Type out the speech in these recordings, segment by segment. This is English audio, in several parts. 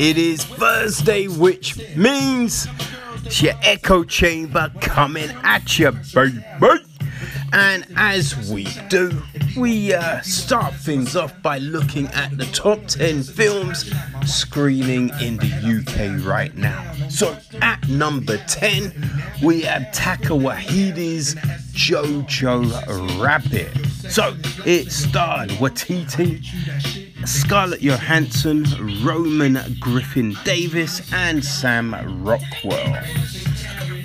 it is Thursday, which means it's your echo chamber coming at you, baby. And as we do, we uh, start things off by looking at the top 10 films screening in the UK right now. So at number 10, we have Taika Waititi's Jojo Rabbit. So it starred Waititi, Scarlett Johansson, Roman Griffin Davis, and Sam Rockwell.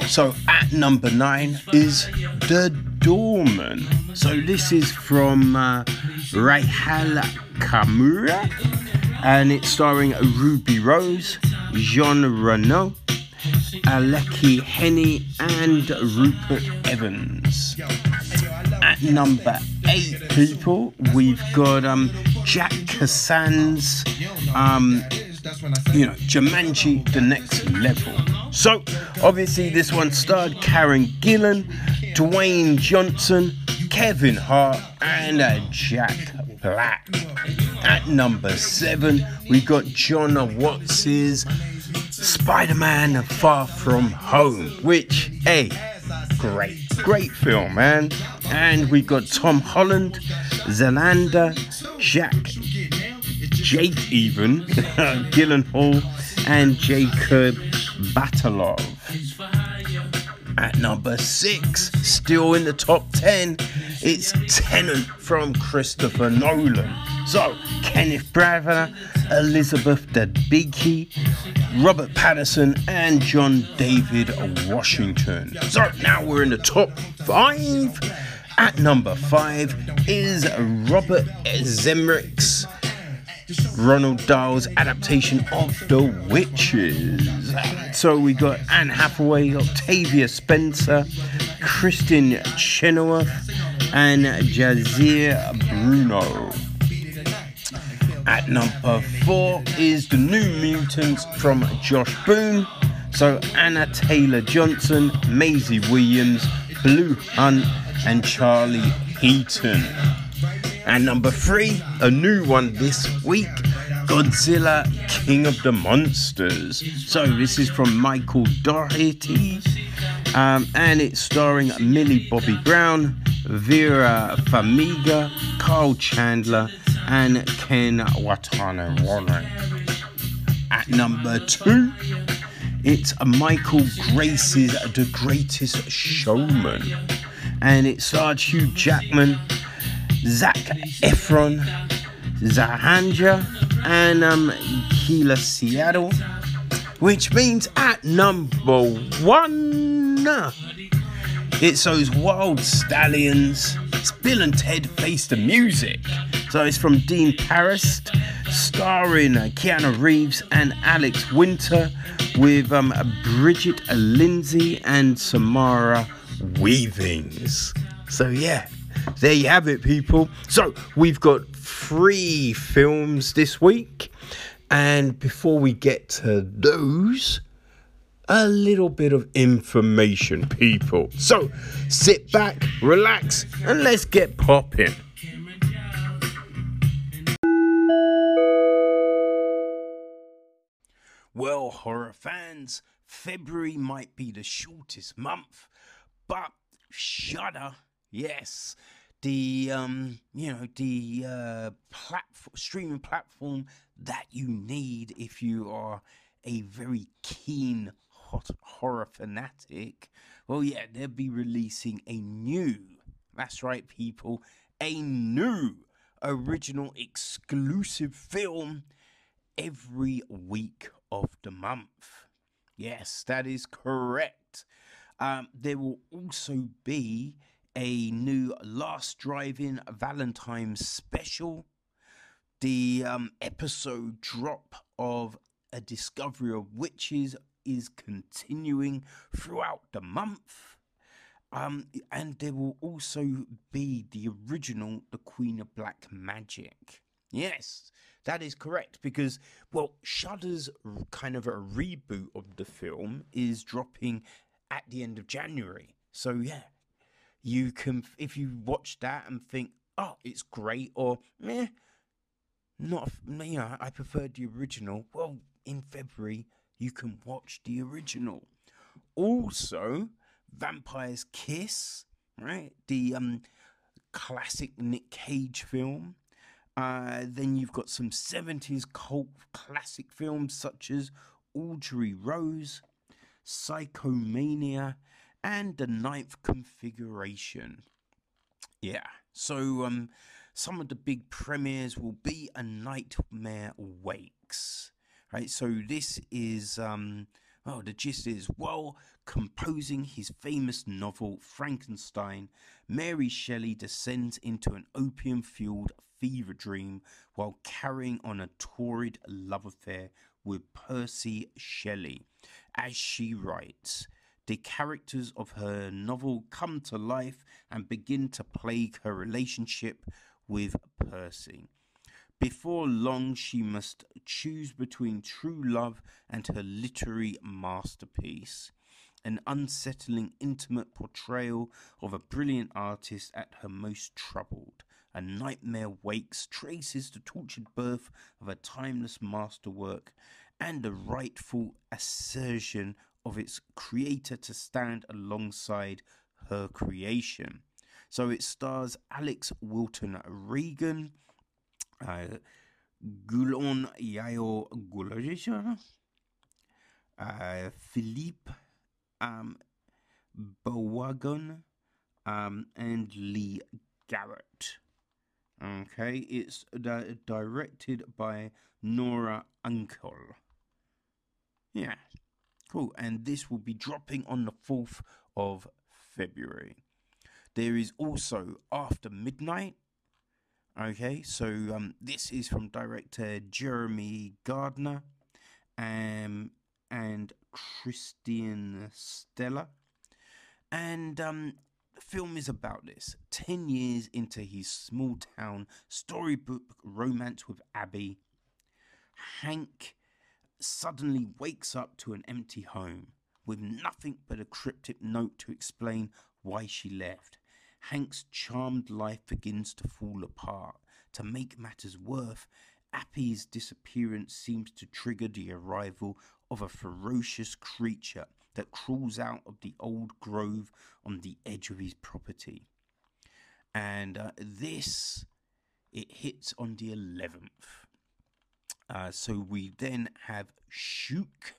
So at number nine is The Doorman. So this is from uh, Rachel Kamura and it's starring Ruby Rose, Jean Reno, Aleki Henny, and Rupert Evans. At number eight, people, we've got um, Jack Kasdan's, um, you know, Jumanji: The Next Level. So, obviously, this one starred Karen Gillan, Dwayne Johnson, Kevin Hart, and uh, Jack Black. At number seven, we got Jon Watts's Spider-Man: Far From Home, which, hey, great, great film, man. And we got Tom Holland, Zalanda, Jacques, Jake even, Gyllenhaal, and Jacob Batalov. At number six, still in the top 10, it's Tenet from Christopher Nolan. So, Kenneth Branagh, Elizabeth Debicki, Robert Pattinson, and John David Washington. So, now we're in the top five. At number five is Robert Zemeckis Roald Dahl's adaptation of The Witches. So we got Anne Hathaway, Octavia Spencer, Kristen Chenoweth, and Jahzir Bruno. At number four is The New Mutants from Josh Boone. So Anna Taylor Johnson, Maisie Williams, Blu Hunt, and Charlie Heaton. And number three, a new one this week Godzilla King of the Monsters. So this is from Michael Dougherty. Um, and it's starring Millie Bobby Brown, Vera Farmiga, Carl Chandler, and Ken Watanabe. At number two, it's Michael Gracey's The Greatest Showman. And it stars Hugh Jackman, Zac Efron, Zahanja, and um, Keila Seattle, which means at number one, it's those wild stallions. It's Bill and Ted Face the Music. So it's from Dean Paris, starring uh, Keanu Reeves and Alex Winter, with um, Bridget Lindsay and Samara Weavings. So yeah, there you have it, people. So we've got three films this week, and before we get to those, a little bit of information, people. So sit back, relax, and let's get popping. Well, horror fans, February might be the shortest month, but Shudder, yes, the um, you know, the uh, platform, streaming platform that you need if you are a very keen hot horror fanatic. Well, yeah, they'll be releasing a new, that's right, people, a new original exclusive film every week of the month. Yes, that is correct. Um, there will also be a new Last Drive-In Valentine's special. The um, episode drop of A Discovery of Witches is continuing throughout the month. Um, and there will also be the original The Queen of Black Magic. Yes, that is correct because, well, Shudder's kind of a reboot of the film is dropping at the end of January. So, yeah, you can, if you watch that and think, oh, it's great, or meh, not you know I preferred the original. Well, in February you can watch the original. Also, Vampire's Kiss, right? The um classic Nick Cage film. Uh, then you've got some 70s cult classic films such as Audrey Rose, Psychomania, and The Ninth Configuration. Yeah, so um, some of the big premieres will be A Nightmare Wakes. Right, so this is um, oh, the gist is while composing his famous novel Frankenstein, Mary Shelley descends into an opium fueled fever dream while carrying on a torrid love affair with Percy Shelley. As she writes, the characters of her novel come to life and begin to plague her relationship with Percy. Before long, she must choose between true love and her literary masterpiece. An unsettling, intimate portrayal of a brilliant artist at her most troubled. A Nightmare Wakes traces the tortured birth of a timeless masterwork and the rightful assertion of its creator to stand alongside her creation. So it stars Alex Wilton Regan, uh, Gulon Yayo Gularisha, uh, Philippe um, Bowagon, um, and Lee Garrett. Okay, it's di- directed by Nora Unkel. Yeah, cool. And this will be dropping on the 4th of February. There is also After Midnight. Okay, so um, this is from director Jeremy Gardner um, and Christian Stella. And um, the film is about this. 10 years into his small town storybook romance with Abby, Hank suddenly wakes up to an empty home with nothing but a cryptic note to explain why she left. Hank's charmed life begins to fall apart. To make matters worse, Abby's disappearance seems to trigger the arrival of a ferocious creature that crawls out of the old grove on the edge of his property. And uh, this, it hits on the 11th. Uh, so we then have Shook,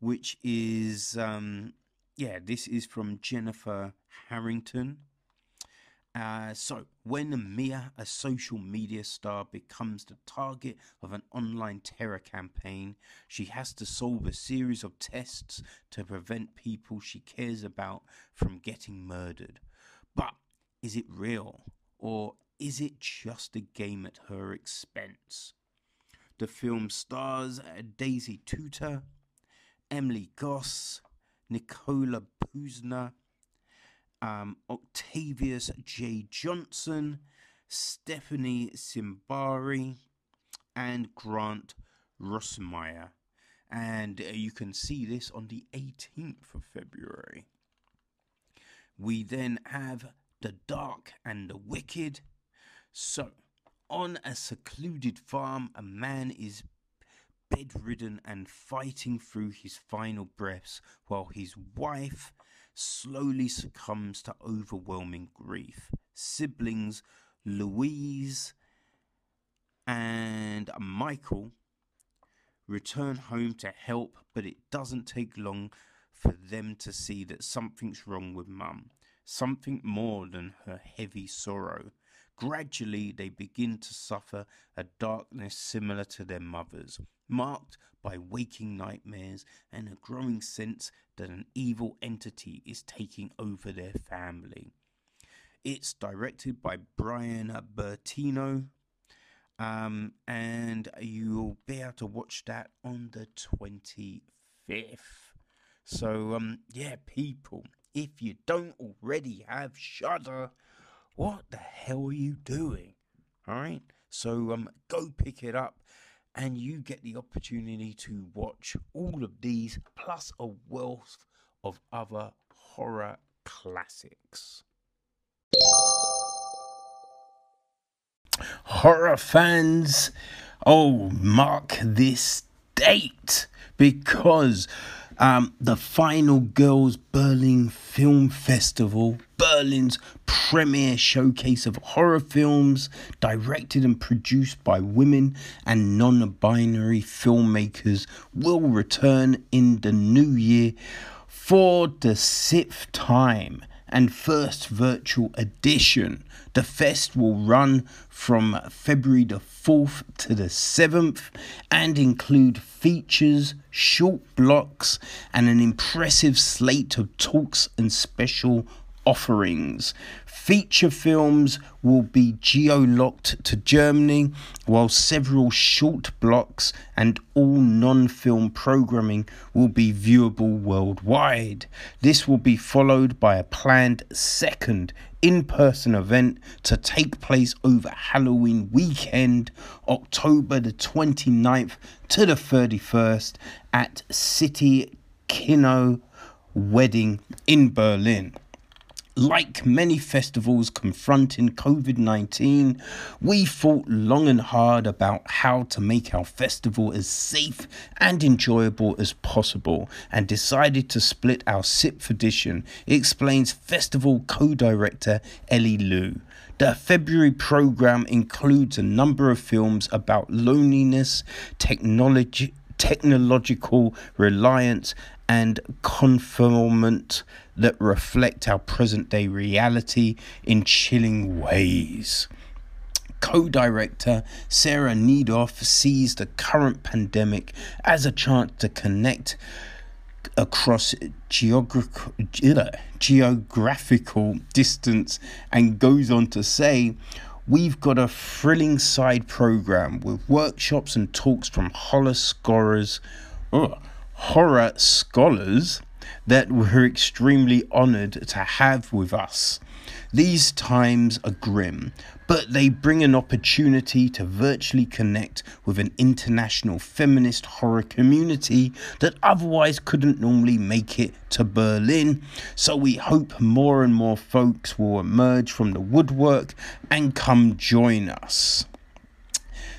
which is, um, yeah, this is from Jennifer Harrington. Uh, so, when Mia, a social media star, becomes the target of an online terror campaign, she has to solve a series of tests to prevent people she cares about from getting murdered. But is it real? Or is it just a game at her expense? The film stars Daisy Tudor, Emily Goss, Nicola Puzner, um, Octavius J. Johnson, Stephanie Simbari, and Grant Rossmeyer. And uh, you can see this on the 18th of February. We then have The Dark and the Wicked. So, on a secluded farm, a man is bedridden and fighting through his final breaths while his wife slowly succumbs to overwhelming grief. Siblings Louise and Michael return home to help, but it doesn't take long for them to see that something's wrong with Mum, something more than her heavy sorrow. Gradually, they begin to suffer a darkness similar to their mother's, marked by waking nightmares and a growing sense that an evil entity is taking over their family. It's directed by Brian Bertino, um, and you'll be able to watch that on the 25th. So, um, yeah, people, if you don't already have Shudder, what the hell are you doing? All right. So um, go pick it up, and you get the opportunity to watch all of these plus a wealth of other horror classics. horror fans, oh, mark this date because um, the final Girls Berlin Film Festival, Berlin's premier showcase of horror films, directed and produced by women and non binary filmmakers, will return in the new year for the sixth time and first virtual edition. The fest will run from February the 4th to the 7th and include features, short blocks, and an impressive slate of talks and special offerings. Feature films will be geo locked to Germany, while several short blocks and all non film programming will be viewable worldwide. This will be followed by a planned second in person event to take place over Halloween weekend, October the 29th to the 31st at City Kino Wedding in Berlin. Like many festivals confronting COVID 19, we thought long and hard about how to make our festival as safe and enjoyable as possible and decided to split our sixth edition, explains festival co director Ellie Liu. The February program includes a number of films about loneliness, technology, technological reliance, and conformment that reflect our present day reality in chilling ways. Co director Sara Neidorf sees the current pandemic as a chance to connect across geographic, geographical distance and goes on to say, We've got a thrilling side program with workshops and talks from Hollis scholars, oh, horror scholars that we're extremely honored to have with us. These times are grim, but they bring an opportunity to virtually connect with an international feminist horror community that otherwise couldn't normally make it to Berlin. So we hope more and more folks will emerge from the woodwork and come join us.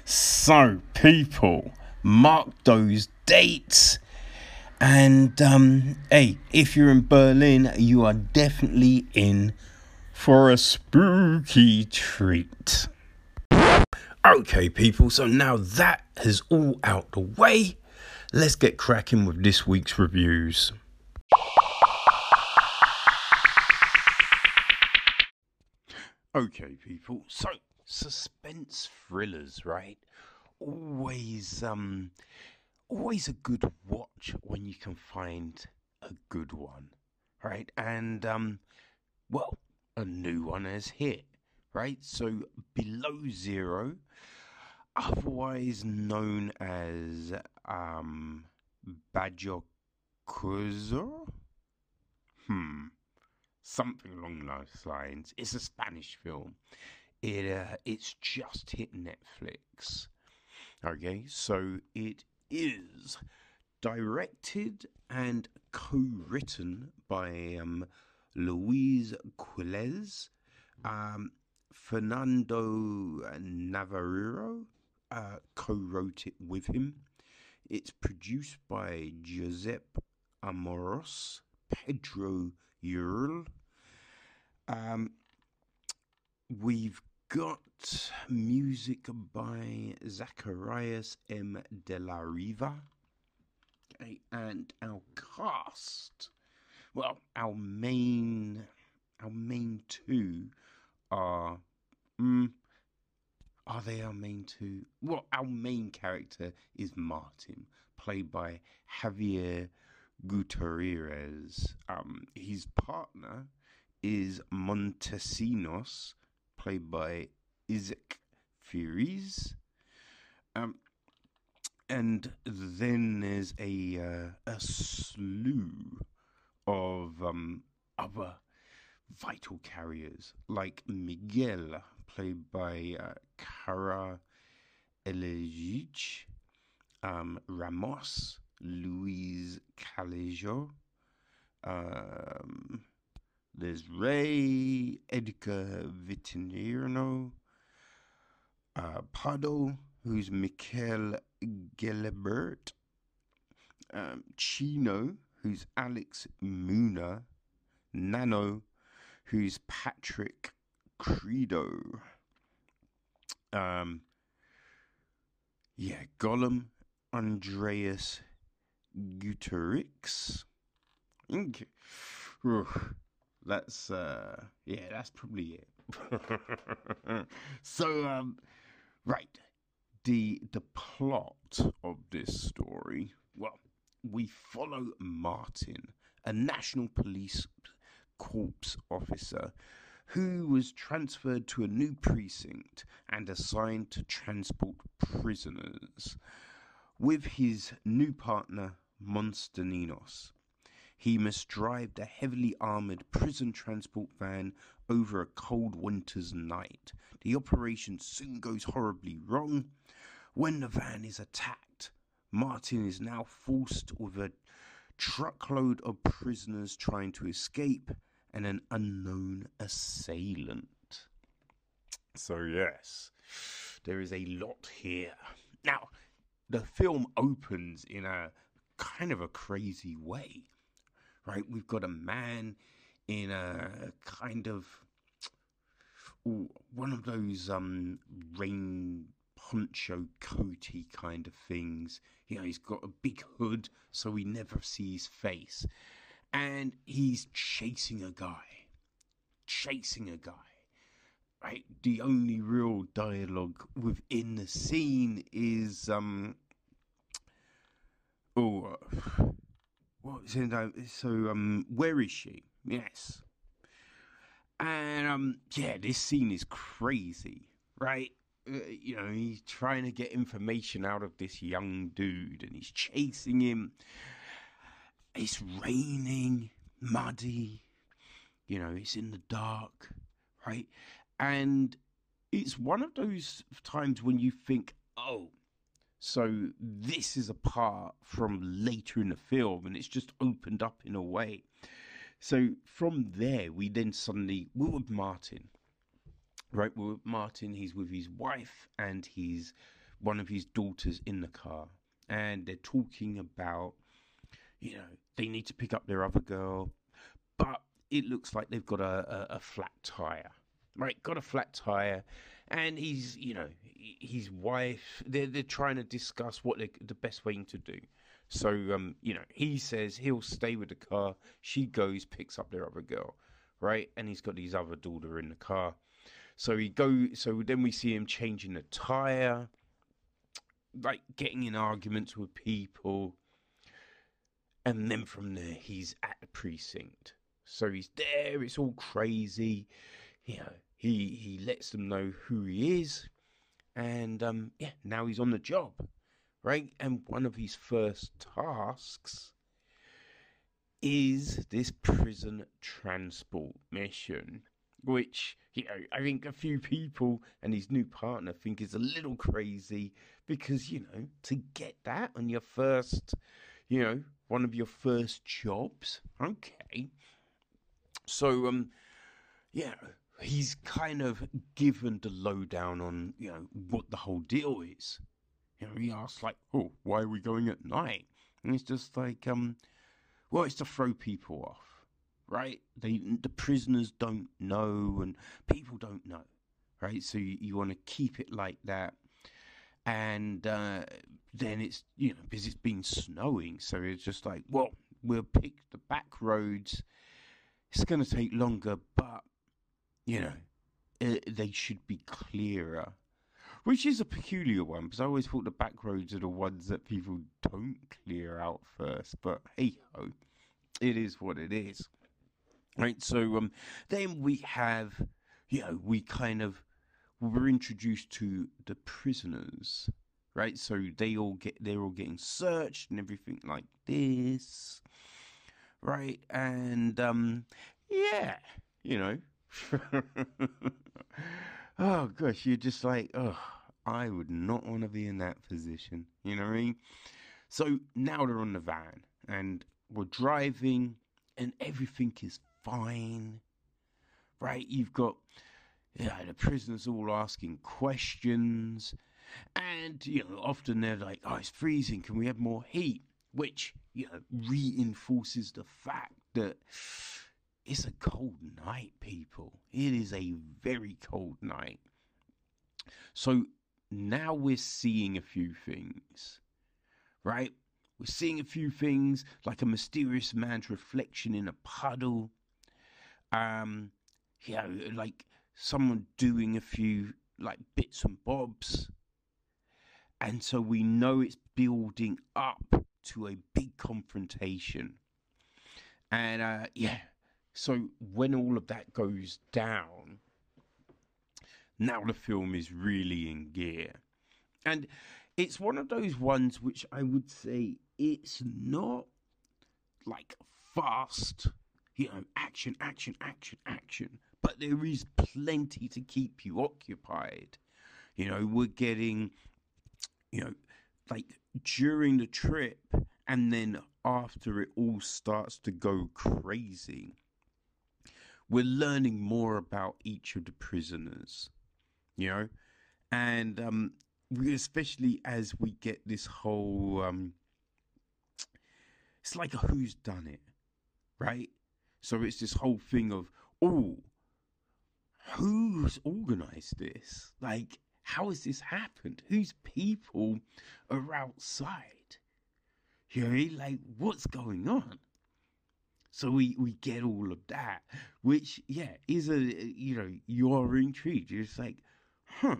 So, people, mark those dates. And um, hey, if you're in Berlin, you are definitely in for a spooky treat. Okay, people, so now that is all out the way, let's get cracking with this week's reviews. Okay, people, so suspense thrillers, right? Always, um, always a good watch when you can find a good one, right? And um, well, a new one has hit, right? So below zero, otherwise known as um, Bajo Hmm, something along those lines. It's a Spanish film. It uh, it's just hit Netflix. Okay, so it is directed and co-written by um, Lluís Quílez, um, Fernando Navarro uh, co-wrote it with him. It's produced by Giuseppe Amoros, Pedro Url. Um, we've got music by Zacharias M. De La Riva. Okay, and our cast. Well, our main, our main two are. Mm, are they our main two? Well, our main character is Martin, played by Javier Gutierrez. Um, his partner is Montesinos, played by Isak Férriz. Um, and then there's a uh, a slew of um, other vital carriers like Miguel, played by uh, Cara Elegic, um, Ramos, Luis Callejo, um, there's Ray, Edgar Vitinierno, uh, Pardo, who's Michael Gelabert, um, Chino, who's Alex Muna, Nano, who's Patrick Criado. Um, yeah, Gollum, Andreas Guterix. Okay. That's uh yeah, that's probably it. so um right. The the plot of this story, well, we follow Martin, a national police corps officer who was transferred to a new precinct and assigned to transport prisoners with his new partner Montesinos he must drive the heavily armoured prison transport van over a cold winter's night. The operation soon goes horribly wrong. When the van is attacked, Martin is now forced with a truckload of prisoners trying to escape and an unknown assailant. So, yes, there is a lot here. Now, the film opens in a kind of a crazy way right? We've got a man in a kind of ooh, one of those um, rain poncho coaty kind of things. You know, he's got a big hood so we never see his face. And he's chasing a guy. Chasing a guy. Right? The only real dialogue within the scene is um oh what it? So, um, where is she? Yes. And, um, yeah, this scene is crazy, right? Uh, you know, he's trying to get information out of this young dude and he's chasing him. It's raining, muddy, you know, it's in the dark, right? And it's one of those times when you think, oh, so this is a part from later in the film, and it's just opened up in a way. So from there, we then suddenly we're with Martin, right? We're with Martin. He's with his wife and he's one of his daughters in the car, and they're talking about, you know, they need to pick up their other girl, but it looks like they've got a, a, a flat tire right got a flat tire and he's you know his wife they're, they're trying to discuss what the best thing to do. So um you know he says he'll stay with the car. She goes picks up their other girl right? And he's got his other daughter in the car. So he go so then we see him changing the tire like getting in arguments with people. And then from there he's at the precinct. So he's there. It's all crazy you know, he he lets them know who he is, and um, yeah, now he's on the job, right? And one of his first tasks is this prison transport mission, which you know I think a few people and his new partner think is a little crazy because you know to get that on your first, you know, one of your first jobs, okay. So um, yeah he's kind of given the lowdown on you know what the whole deal is. You know, he asks like, "Oh, why are we going at night?" And it's just like, um, well, it's to throw people off, right? They the prisoners don't know, and people don't know, right? So you, you want to keep it like that. And uh, then it's you know because it's been snowing, so it's just like, well, we'll pick the back roads. It's going to take longer, but you know, it, they should be clearer. Which is a peculiar one because I always thought the back roads are the ones that people don't clear out first. But hey ho, it is what it is. Right. So um, then we have, you know, we kind of we're introduced to the prisoners. Right. So they all get they're all getting searched and everything like this. Right. And um, yeah, you know, oh gosh, you're just like, oh, I would not want to be in that position. You know what I mean? So now they're on the van and we're driving and everything is fine. Right? You've got yeah, the prisoners all asking questions, and you know, often they're like, "Oh, it's freezing. Can we have more heat?" Which you know reinforces the fact that it's a cold night, people. It is a very cold night. So now we're seeing a few things, right? We're seeing a few things like a mysterious man's reflection in a puddle. Um, yeah, like someone doing a few like bits and bobs. And so we know it's building up to a big confrontation. And uh, yeah, so when all of that goes down, now the film is really in gear. And it's one of those ones which I would say it's not like fast, you know, action, action, action, action, but there is plenty to keep you occupied. You know, we're getting, you know, like during the trip and then after it all starts to go crazy, we're learning more about each of the prisoners, you know, and um, especially as we get this whole, um, it's like a who's done it, right? So it's this whole thing of, oh, who's organized this? Like, how has this happened? Whose people are outside? You know, like, what's going on? So we, we get all of that, which, yeah, is a, you know, you're intrigued. You're just like, huh,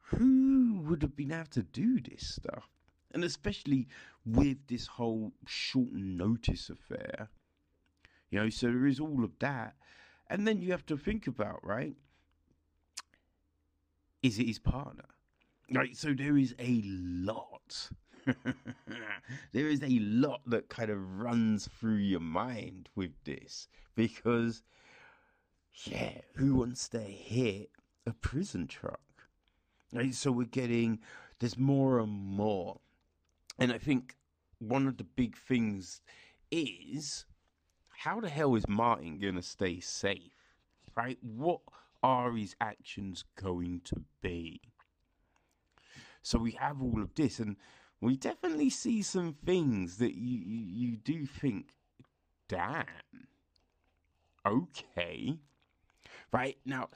who would have been able to do this stuff? And especially with this whole short notice affair. You know, so there is all of that. And then you have to think about, right? Is it his partner? Right, so there is a lot. there is a lot that kind of runs through your mind with this because, yeah, who wants to hit a prison truck? Right, so we're getting there's more and more, and I think one of the big things is how the hell is Martin gonna stay safe? Right, what are his actions going to be? So we have all of this, and we definitely see some things that you, you, you do think, damn, okay. Right now,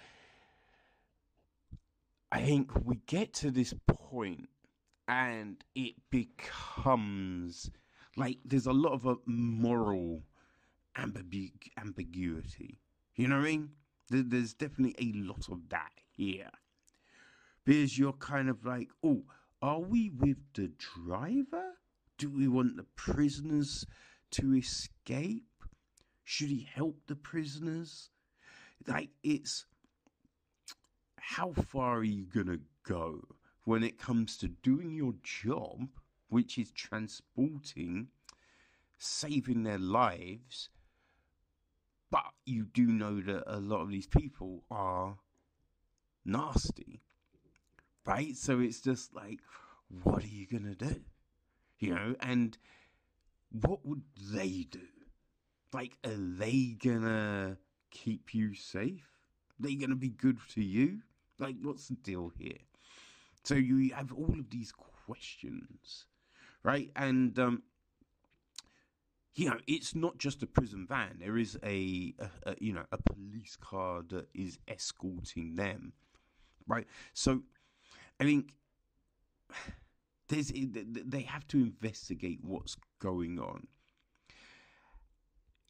I think we get to this point and it becomes like there's a lot of a moral ambigu- ambiguity. You know what I mean? There's definitely a lot of that here because you're kind of like, oh, are we with the driver? Do we want the prisoners to escape? Should he help the prisoners? Like, it's how far are you gonna go when it comes to doing your job, which is transporting, saving their lives? But you do know that a lot of these people are nasty right? So it's just like, what are you gonna do? You know, and what would they do? Like, are they gonna keep you safe? Are they gonna be good to you? Like, what's the deal here? So you have all of these questions, right? And um, you know, it's not just a prison van. There is a, a, a you know a police car that is escorting them, right? So I think there's they have to investigate what's going on.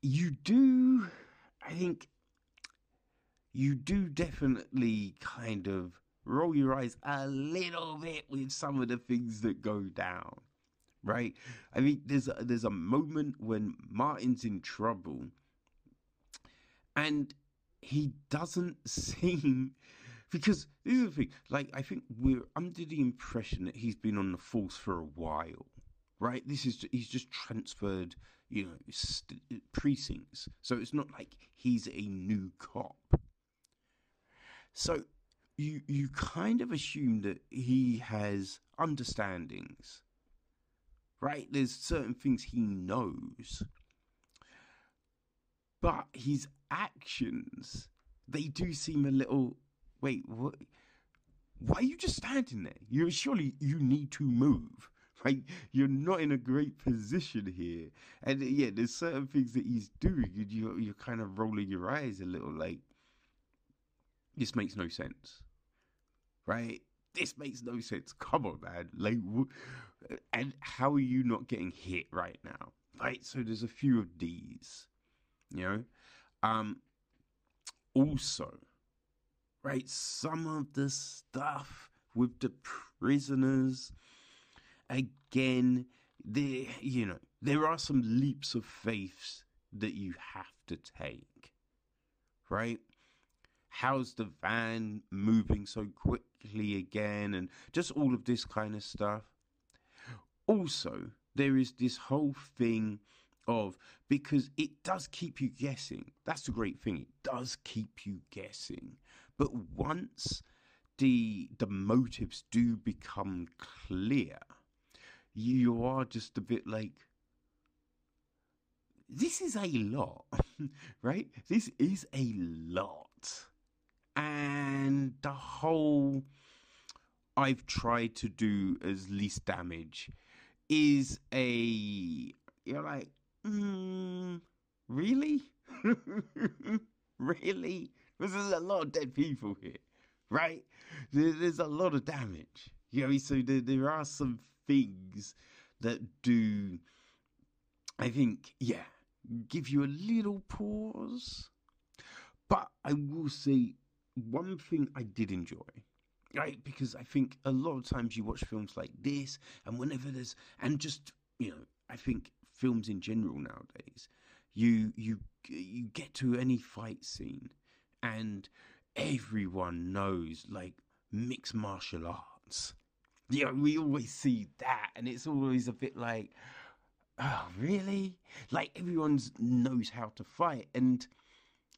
You do, I think, you do definitely kind of roll your eyes a little bit with some of the things that go down, right? I mean, there's a, there's a moment when Martin's in trouble, and he doesn't seem because this is the thing. Like, I think we're under the impression that he's been on the force for a while, right? This is he's just transferred, you know, st- precincts. So it's not like he's a new cop. So you you kind of assume that he has understandings, right? There's certain things he knows, but his actions they do seem a little wait, what? Why are you just standing there? You surely you need to move. Right, you're not in a great position here, and yeah, there's certain things that he's doing, and you're you're kind of rolling your eyes a little, like this makes no sense, right? This makes no sense. Come on, man. Like, and how are you not getting hit right now? Right. So there's a few of these, you know. Um. Also, right, some of the stuff with the prisoners. Again, there, you know, there are some leaps of faith that you have to take, right? how's the van moving so quickly again, and just all of this kind of stuff. Also, there is this whole thing of because it does keep you guessing. That's the great thing. It does keep you guessing. But once the the motives do become clear, you are just a bit like this is a lot, right? This is a lot. And the whole I've tried to do as least damage is a you're like mm, really? Really there's a lot of dead people here right? There's a lot of damage. You know so there, there are some things that do i think yeah give you a little pause. But i will say one thing I did enjoy, right? Because I think a lot of times you watch films like this, and whenever there's, and just, you know, I think films in general nowadays, you you you get to any fight scene, and everyone knows like mixed martial arts. Yeah, we always see that, and it's always a bit like, oh, really? Like everyone knows how to fight, and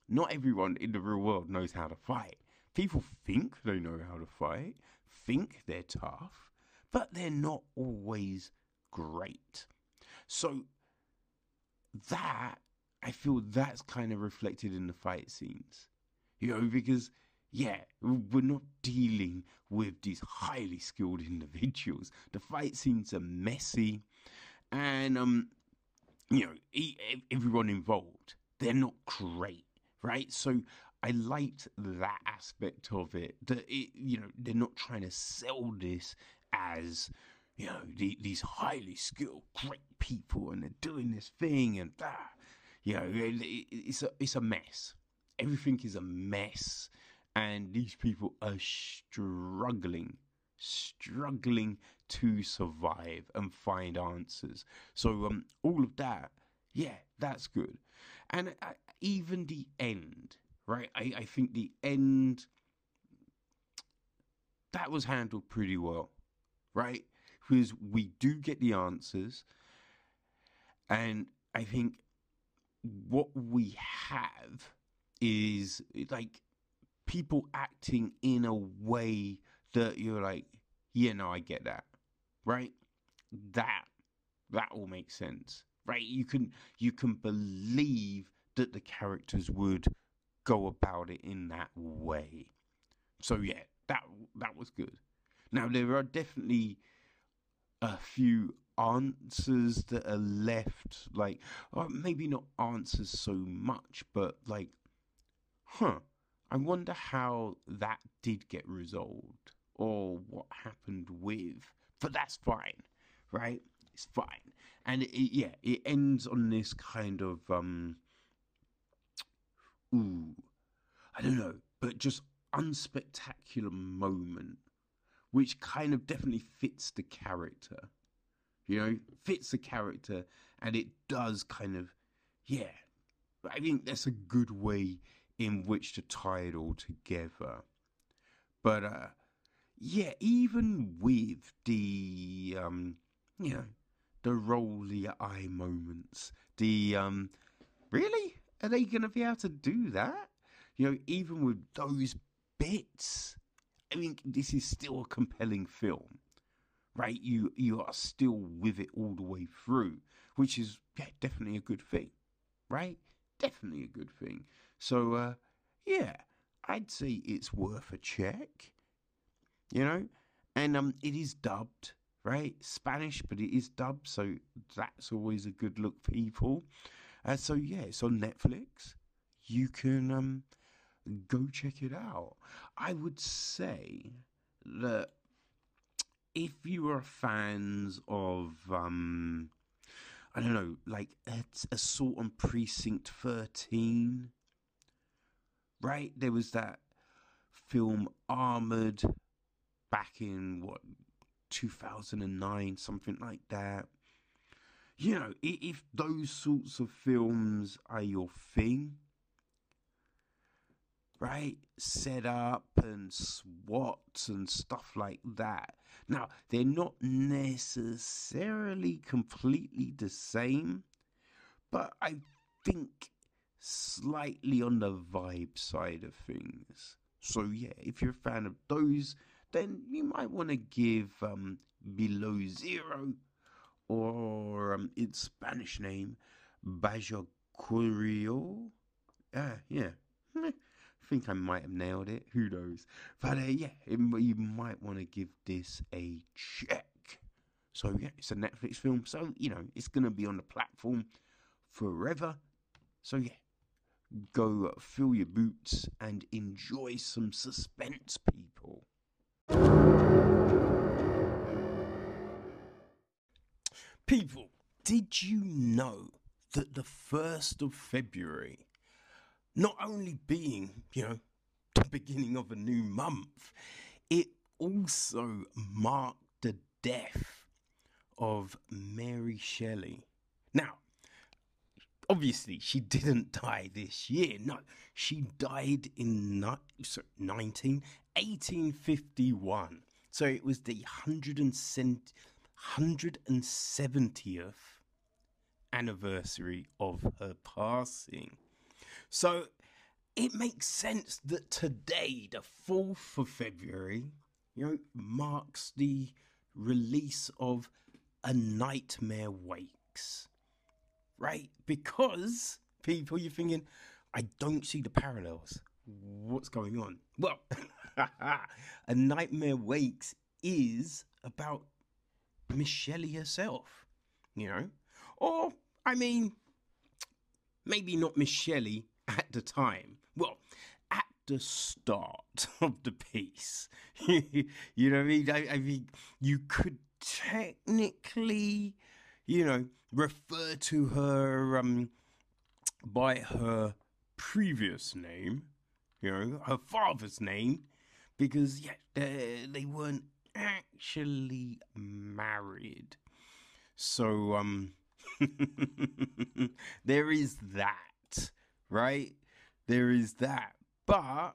not everyone in the real world knows how to fight. People think they know how to fight, think they're tough, but they're not always great. So that I feel that's kind of reflected in the fight scenes. You know, because yeah, we're not dealing with these highly skilled individuals. The fight scenes are messy, and um, you know, everyone involved they're not great right? So I liked that aspect of it. That it, you know, they're not trying to sell this as you know the, these highly skilled, great people, and they're doing this thing, and that. You know, it, it's a it's a mess. Everything is a mess, and these people are struggling struggling to survive and find answers. So um, all of that yeah, that's good. And uh, even the end, right? I, I think the end that was handled pretty well, right? Because we do get the answers, and I think what we have is like people acting in a way that you're like, yeah, no, I get that, right? That that all makes sense right? You can you can believe that the characters would go about it in that way. So yeah, that that was good. Now there are definitely a few answers that are left, like or maybe not answers so much, but like, huh? I wonder how that did get resolved or what happened with. But that's fine, right? It's fine, and it, yeah, it ends on this kind of um, ooh, I don't know, but just unspectacular moment, which kind of definitely fits the character. You know, fits the character, and it does kind of, yeah. I think that's a good way in which to tie it all together. But uh, yeah, even with the um, you know the rolly eye moments. The um, really are they going to be able to do that? You know, even with those bits, I mean, this is still a compelling film, right? You you are still with it all the way through, which is yeah, definitely a good thing, right? Definitely a good thing. So uh, yeah, I'd say it's worth a check. You know, and um, it is dubbed right Spanish, but it is dubbed, so that's always a good look, people. Uh, so yeah, it's on Netflix. You can um go check it out. I would say that if you are fans of um I don't know, like Assault on Precinct 13, right? There was that film Armored back in what 2009, something like that. You know, if those sorts of films are your thing, right? Set up and SWAT and stuff like that. Now, they're not necessarily completely the same, but I think slightly on the vibe side of things. So, yeah, if you're a fan of those, then you might want to give um, Below Zero or um, its Spanish name, Bajo Curio. Uh, yeah, I think I might have nailed it. Who knows? But uh, yeah, it, you might want to give this a check. So yeah, it's a Netflix film. So you know it's gonna be on the platform forever. So yeah, go fill your boots and enjoy some suspense, people. People, did you know that the 1st of February not only being, you know, the beginning of a new month, it also marked the death of Mary Shelley. Now, obviously, she didn't die this year. No, she died in ni- sorry, 19, 1851. So it was the 170, 170th anniversary of her passing. So it makes sense that today, the 4th of February, you know, marks the release of A Nightmare Wakes. Right? Because people, you're thinking, I don't see the parallels. What's going on? Well, A Nightmare Wakes is about Miss Shelley herself, you know? Or, I mean, maybe not Miss Shelley at the time. Well, at the start of the piece, you know what I mean? I, I mean, you could technically, you know, refer to her um, by her previous name, you know, her father's name, because yeah, they, they weren't actually married. So um, there is that right? There is that. But,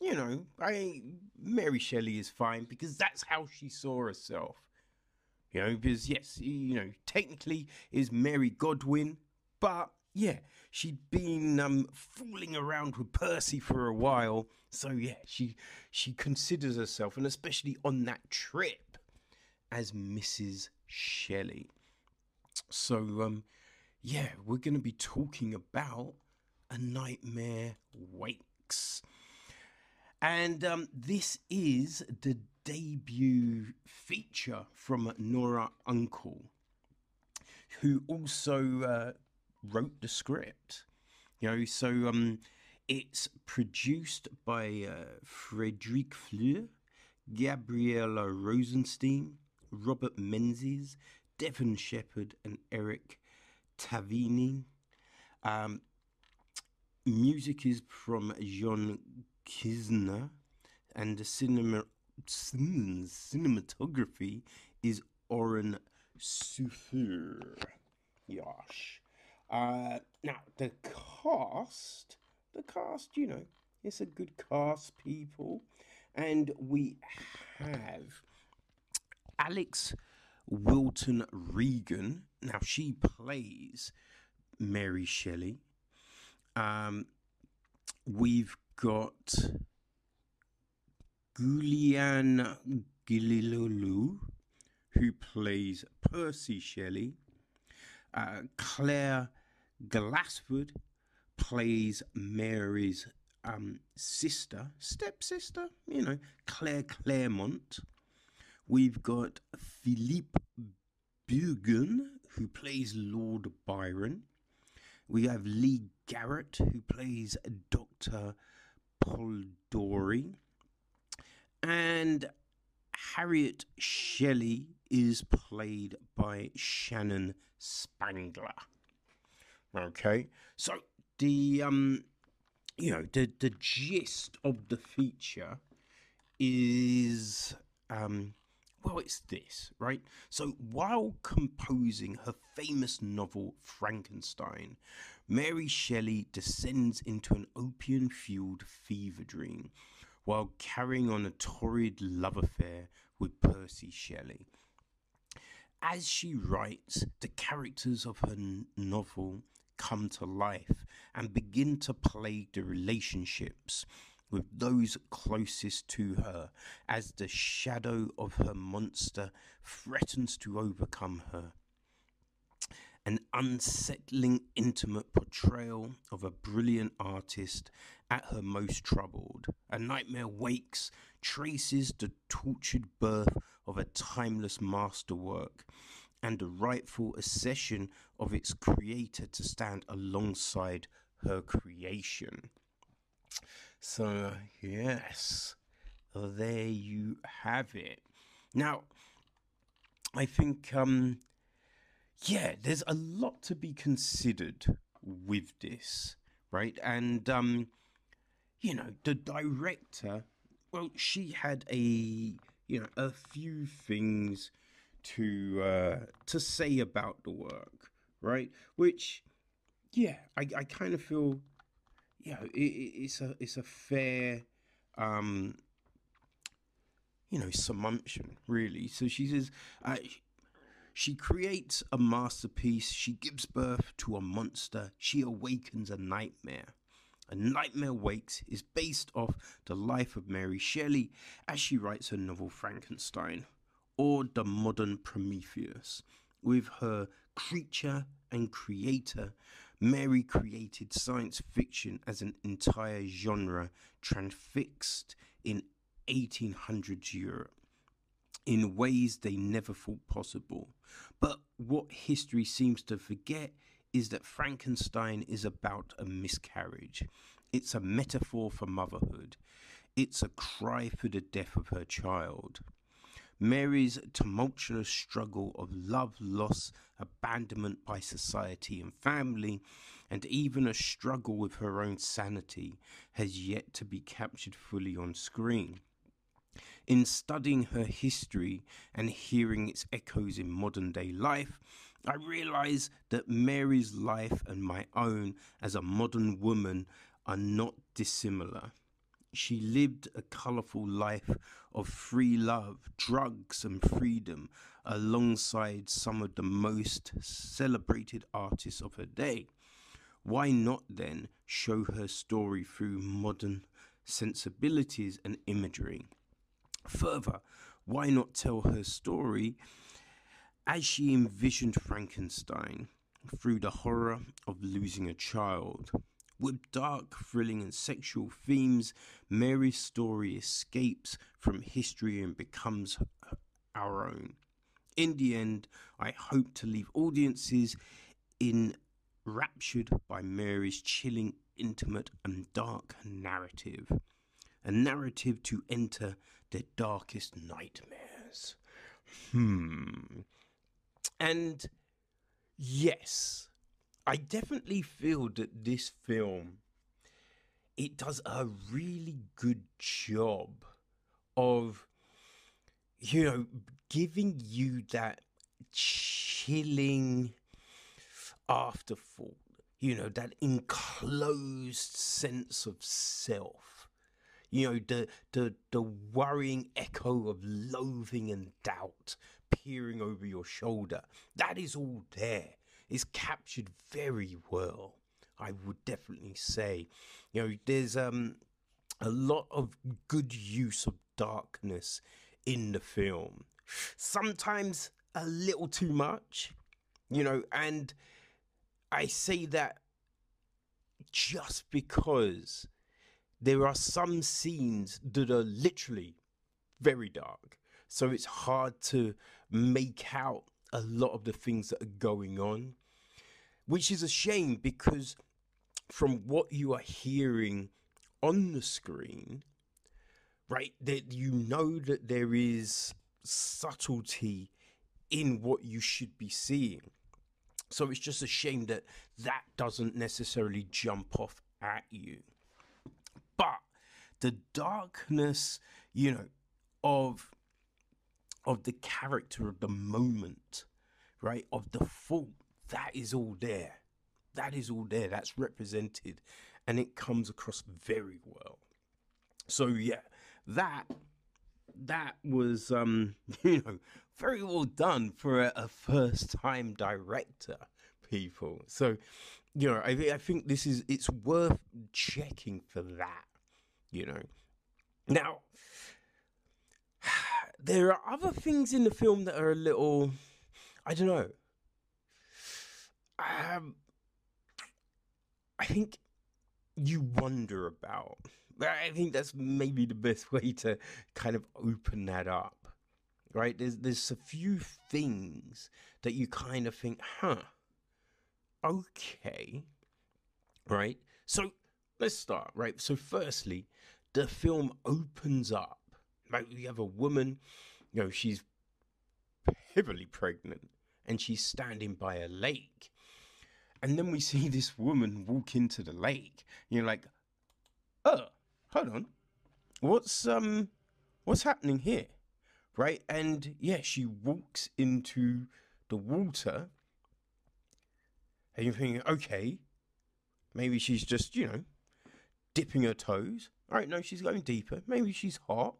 you know, I Mary Shelley is fine because that's how she saw herself. You know, because yes, you know, technically is Mary Godwin, but yeah, she'd been um, fooling around with Percy for a while. So yeah, she she considers herself, and especially on that trip, as Mrs. Shelley. So um, yeah, we're going to be talking about a Nightmare Wakes. And um, this is the debut feature from Nora Unkel, who also uh, wrote the script. You know, so um, it's produced by uh, Frederic Fleur, Gabriella Rosenstein, Robert Menzies, Devon Shepard, and Eric Tavini. Um, music is from John Kisner, and the cinema cinematography is Oren Soffer. Yosh. Uh, now the cast, the cast, you know, it's a good cast, people, and we have Alix Wilton Regan. Now she plays Mary Shelley. Um, we've got Gulian Gililolu, who plays Percy Shelley. Uh, Claire Glassford plays Mary's um, sister, stepsister, you know, Claire Clairmont. We've got Philippe Bowgen, who plays Lord Byron. We have Lee Garrett, who plays Dr. Polidori. And Harriet Shelley is played by Shannon Spangler. Okay, so the um, you know, the the gist of the feature is um, well, it's this, right? So while composing her famous novel Frankenstein, Mary Shelley descends into an opium fueled fever dream while carrying on a torrid love affair with Percy Shelley. As she writes, the characters of her novel come to life and begin to plague the relationships with those closest to her as the shadow of her monster threatens to overcome her. An unsettling, intimate portrayal of a brilliant artist at her most troubled. A Nightmare Wakes traces the tortured birth of a timeless masterwork and the rightful accession of its creator to stand alongside her creation. So, yes, there you have it. Now, I think, um, yeah, there's a lot to be considered with this, right? And, um, you know, the director, well, she had a, you know, a few things to uh, to say about the work, right? Which, yeah, I, I kind of feel, yeah, it, it's a it's a fair, um, you know, assumption really. So she says, uh, she creates a masterpiece. She gives birth to a monster. She awakens a nightmare. A Nightmare Wakes is based off the life of Mary Shelley as she writes her novel Frankenstein or the modern Prometheus. With her creature and creator, Mary created science fiction as an entire genre transfixed in 1800s Europe in ways they never thought possible. But what history seems to forget is that Frankenstein is about a miscarriage. It's a metaphor for motherhood. It's a cry for the death of her child. Mary's tumultuous struggle of love, loss, abandonment by society and family, and even a struggle with her own sanity has yet to be captured fully on screen. In studying her history and hearing its echoes in modern day life, I realize that Mary's life and my own as a modern woman are not dissimilar. She lived a colourful life of free love, drugs, and freedom alongside some of the most celebrated artists of her day. Why not then show her story through modern sensibilities and imagery? Further, why not tell her story as she envisioned Frankenstein through the horror of losing a child? With dark, thrilling, and sexual themes, Mary's story escapes from history and becomes our own. In the end, I hope to leave audiences enraptured by Mary's chilling, intimate, and dark narrative. A narrative to enter their darkest nightmares. Hmm. And yes, I definitely feel that this film it does a really good job of you know giving you that chilling afterthought you know that enclosed sense of self you know the the the worrying echo of loathing and doubt peering over your shoulder that is all there is captured very well. I would definitely say, you know, there's um a lot of good use of darkness in the film. Sometimes a little too much, you know, and I say that just because there are some scenes that are literally very dark. So it's hard to make out a lot of the things that are going on, which is a shame because from what you are hearing on the screen, right, that you know that there is subtlety in what you should be seeing. So it's just a shame that that doesn't necessarily jump off at you. But the darkness, you know, of of the character of the moment, right? Of the fault, that is all there. That is all there. That's represented and it comes across very well. So yeah, that that was um you know very well done for a, a first time director people so you know I, I think this is it's worth checking for that you know now there are other things in the film that are a little i don't know um i think you wonder about I think that's maybe the best way to kind of open that up. Right? There's there's a few things that you kind of think, huh, okay. Right? So let's start, right? So firstly, the film opens up. Like, We have a woman, you know, she's heavily pregnant and she's standing by a lake. And then we see this woman walk into the lake. You're like, oh, hold on, what's um, what's happening here, right? And yeah, she walks into the water, and you're thinking, okay, maybe she's just you know dipping her toes. All right, no, she's going deeper. Maybe she's hot. All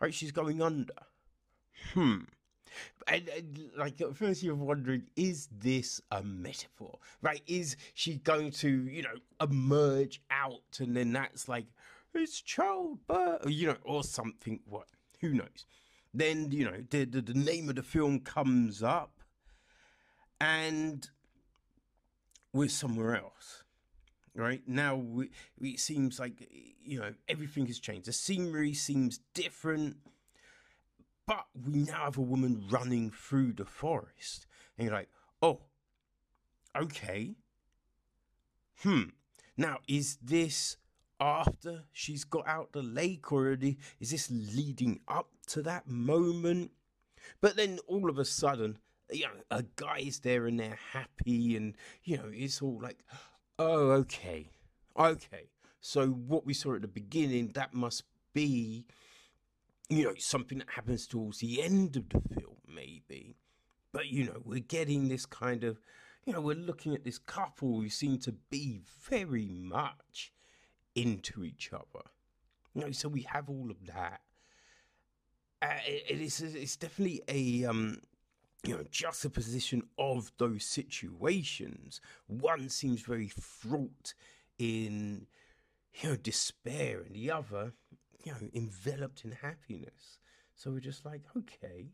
right, she's going under. Hmm. And, and, like at first you're wondering, is this a metaphor? Right? Is she going to, you know, emerge out and then that's like it's childbirth, you know, or something. What? Who knows? Then you know the, the the name of the film comes up, and we're somewhere else. Right now, we, it seems like you know everything has changed. The scenery seems different, but we now have a woman running through the forest, and you're like, oh, okay. Hmm. Now, is this after she's got out the lake already? Is this leading up to that moment? But then all of a sudden, you know, a guy's there and they're happy, and you know, it's all like, oh, okay, okay. So what we saw at the beginning, that must be, you know, something that happens towards the end of the film, maybe. But you know, we're getting this kind of, you know, we're looking at this couple who seem to be very much into each other. You know, so we have all of that. Uh, it, it is it's definitely a um, you know juxtaposition of those situations. One seems very fraught in you know despair, and the other you know enveloped in happiness. So we're just like, okay,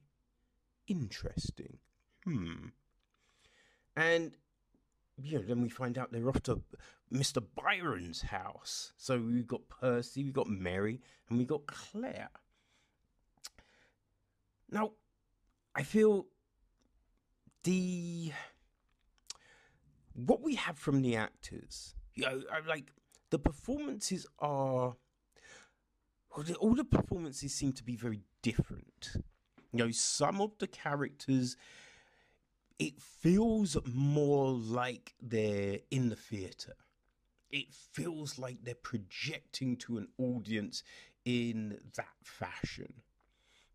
interesting. Hmm. And you know, then we find out they're off to Mr. Byron's house. So we've got Percy, we've got Mary, and we've got Claire. Now, I feel the what we have from the actors, you know, uh, like the performances are all the performances seem to be very different. You know, some of the characters it feels more like they're in the theatre. It feels like they're projecting to an audience in that fashion.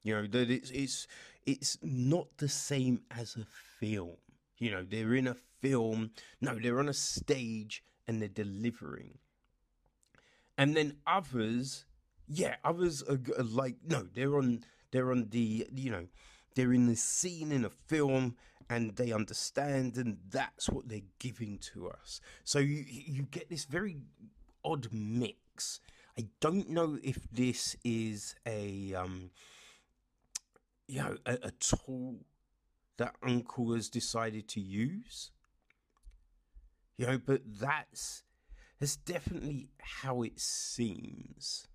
You know that it's it's it's not the same as a film. You know they're in a film. No, they're on a stage and they're delivering. And then others, yeah, others are, are like no, they're on they're on the you know they're in the scene in a film and they understand and that's what they're giving to us so you you get this very odd mix i don't know if this is a um you know a, a tool that Unkel has decided to use you know but that's that's definitely how it seems.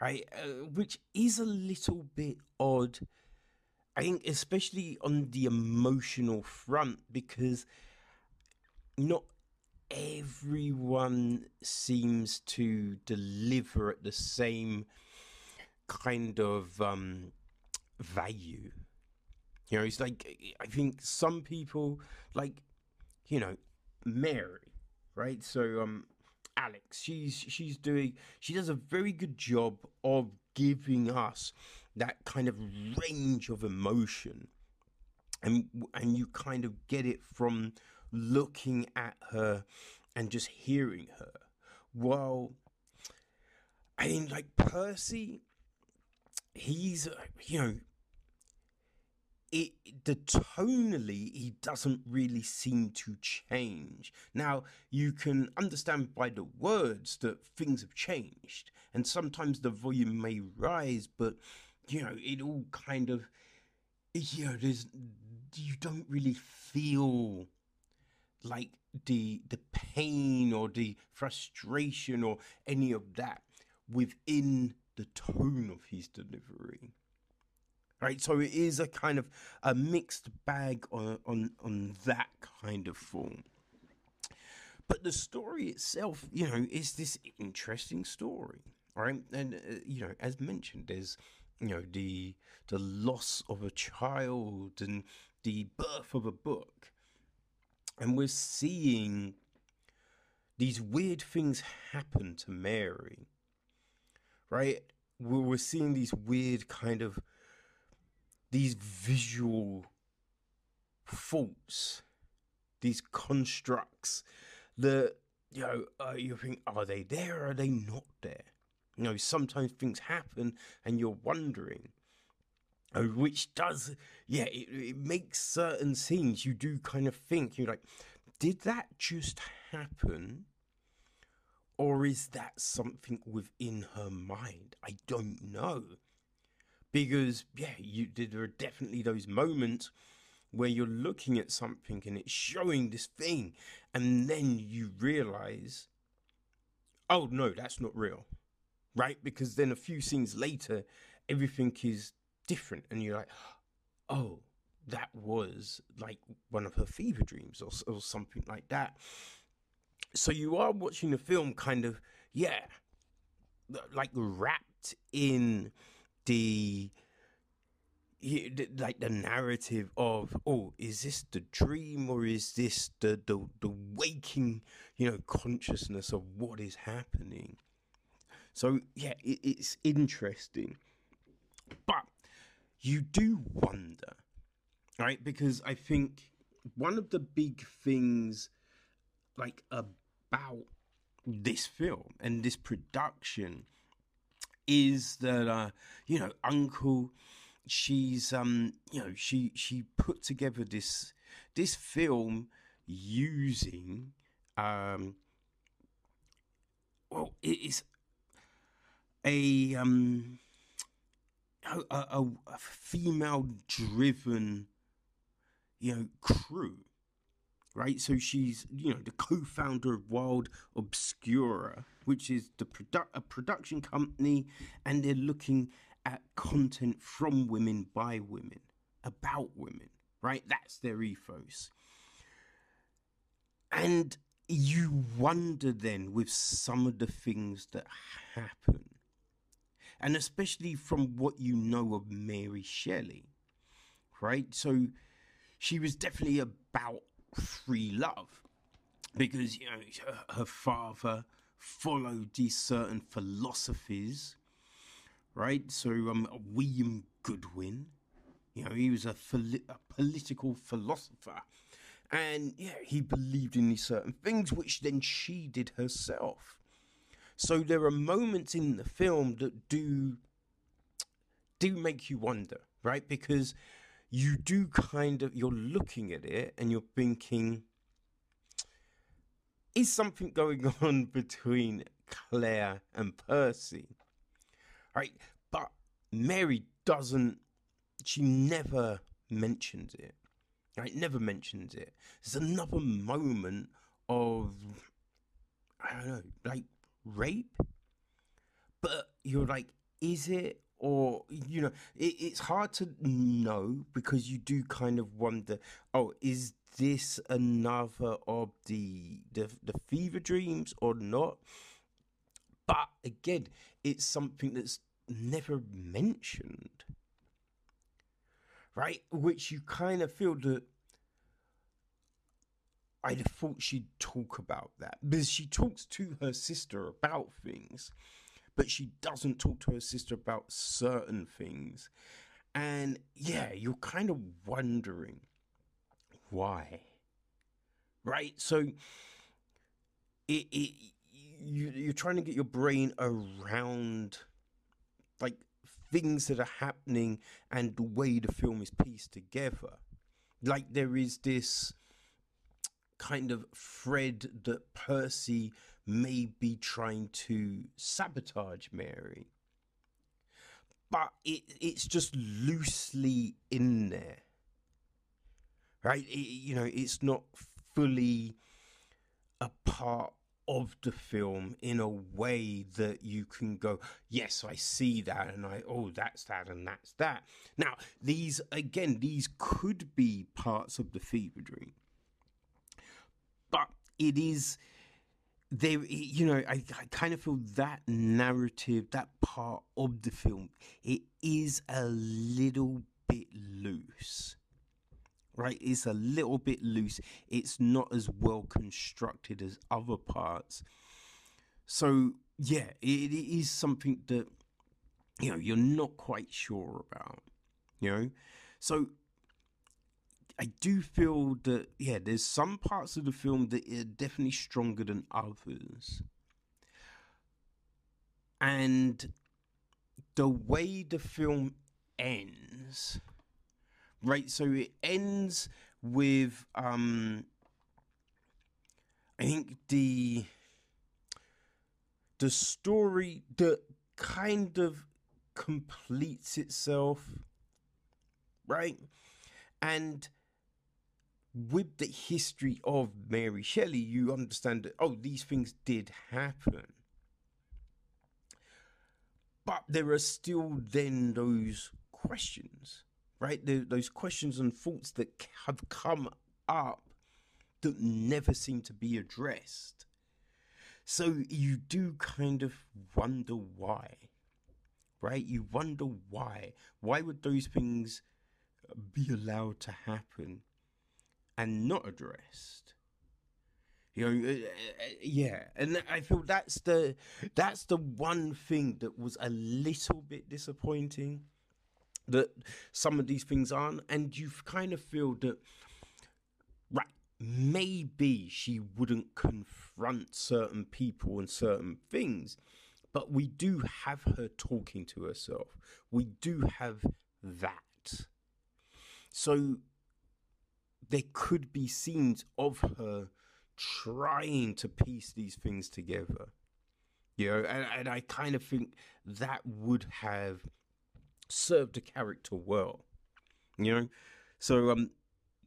Right? Uh, which is a little bit odd. I think, especially on the emotional front, because not everyone seems to deliver at the same kind of um, value. You know, it's like I think some people like, you know, Mary, right? So um Alix, she's she's doing she does a very good job of giving us that kind of range of emotion. And and you kind of get it from looking at her and just hearing her. While I mean like Percy he's you know it the tonally he doesn't really seem to change. Now you can understand by the words that things have changed and sometimes the volume may rise but you know it all kind of you know there's you don't really feel like the the pain or the frustration or any of that within the tone of his delivery right? So it is a kind of a mixed bag on on on that kind of form. But the story itself you know is this interesting story right? And uh, you know as mentioned there's you know the the loss of a child and the birth of a book. And we're seeing these weird things happen to Mary right? We're seeing these weird kind of these visual faults, these constructs that you know uh, you think are they there or are they not there? You know, sometimes things happen and you're wondering. Uh, which does, yeah, it, it makes certain scenes you do kind of think you're like, did that just happen? Or is that something within her mind? I don't know because yeah, you there are definitely those moments where you're looking at something and it's showing this thing, and then you realize, oh no, that's not real, right? Because then a few scenes later, everything is different, and you're like, oh, that was like one of her fever dreams or, or something like that. So you are watching the film kind of, yeah, like wrapped in the like the narrative of oh is this the dream or is this the the, the waking you know consciousness of what is happening? So yeah it, it's interesting. But you do wonder right? Because i think one of the big things like about this film and this production is that uh, you know Unkel, she's um you know she she put together this this film using um well it is a um a, a, a female driven you know crew right? So she's, you know, the co-founder of Wild Obscura, which is the produ- a production company, and they're looking at content from women by women, about women, right? That's their ethos. And you wonder then with some of the things that happen, and especially from what you know of Mary Shelley, right? So she was definitely about free love. Because you know her, father followed these certain philosophies right? So um william godwin you know he was a, a political philosopher. And yeah he believed in these certain things which then she did herself. So there are moments in the film that do do make you wonder right? Because you do kind of you're looking at it and you're thinking is something going on between Claire and Percy? Right? But Mary doesn't she never mentions it. Right? Never mentions it. There's another moment of I don't know, like rape. But you're like, is it? Or, you know, it, it's hard to know because you do kind of wonder, oh, is this another of the, the, the fever dreams or not? But again, it's something that's never mentioned. Right? Which you kind of feel that I'd have thought she'd talk about that because she talks to her sister about things, but she doesn't talk to her sister about certain things. And yeah, you're kind of wondering why. Right? So it, it you, you're trying to get your brain around like things that are happening and the way the film is pieced together. Like there is this kind of thread that Percy may be trying to sabotage Mary. But it, it's just loosely in there. Right? It, you know, it's not fully a part of the film in a way that you can go, yes, I see that, and I, oh, that's that, and that's that. Now, these, again, these could be parts of the fever dream but it is there you know I, I kind of feel that narrative that part of the film it is a little bit loose right? It's a little bit loose. It's not as well constructed as other parts. So yeah it, it is something that you know you're not quite sure about you know? So I do feel that yeah, there's some parts of the film that are definitely stronger than others, and the way the film ends, right? So it ends with um, I think the the story that kind of completes itself, right? And with the history of Mary Shelley, you understand that, oh, these things did happen. But there are still then those questions, right? The, those questions and thoughts that have come up that never seem to be addressed. So you do kind of wonder why, right? You wonder why. Why would those things be allowed to happen? And not addressed. You know, uh, uh, yeah, and I feel that's the that's the one thing that was a little bit disappointing. That some of these things aren't, and you kind of feel that, right? Maybe she wouldn't confront certain people and certain things, but we do have her talking to herself. We do have that. So there could be scenes of her trying to piece these things together. You know, and, and I kind of think that would have served the character well. You know? So um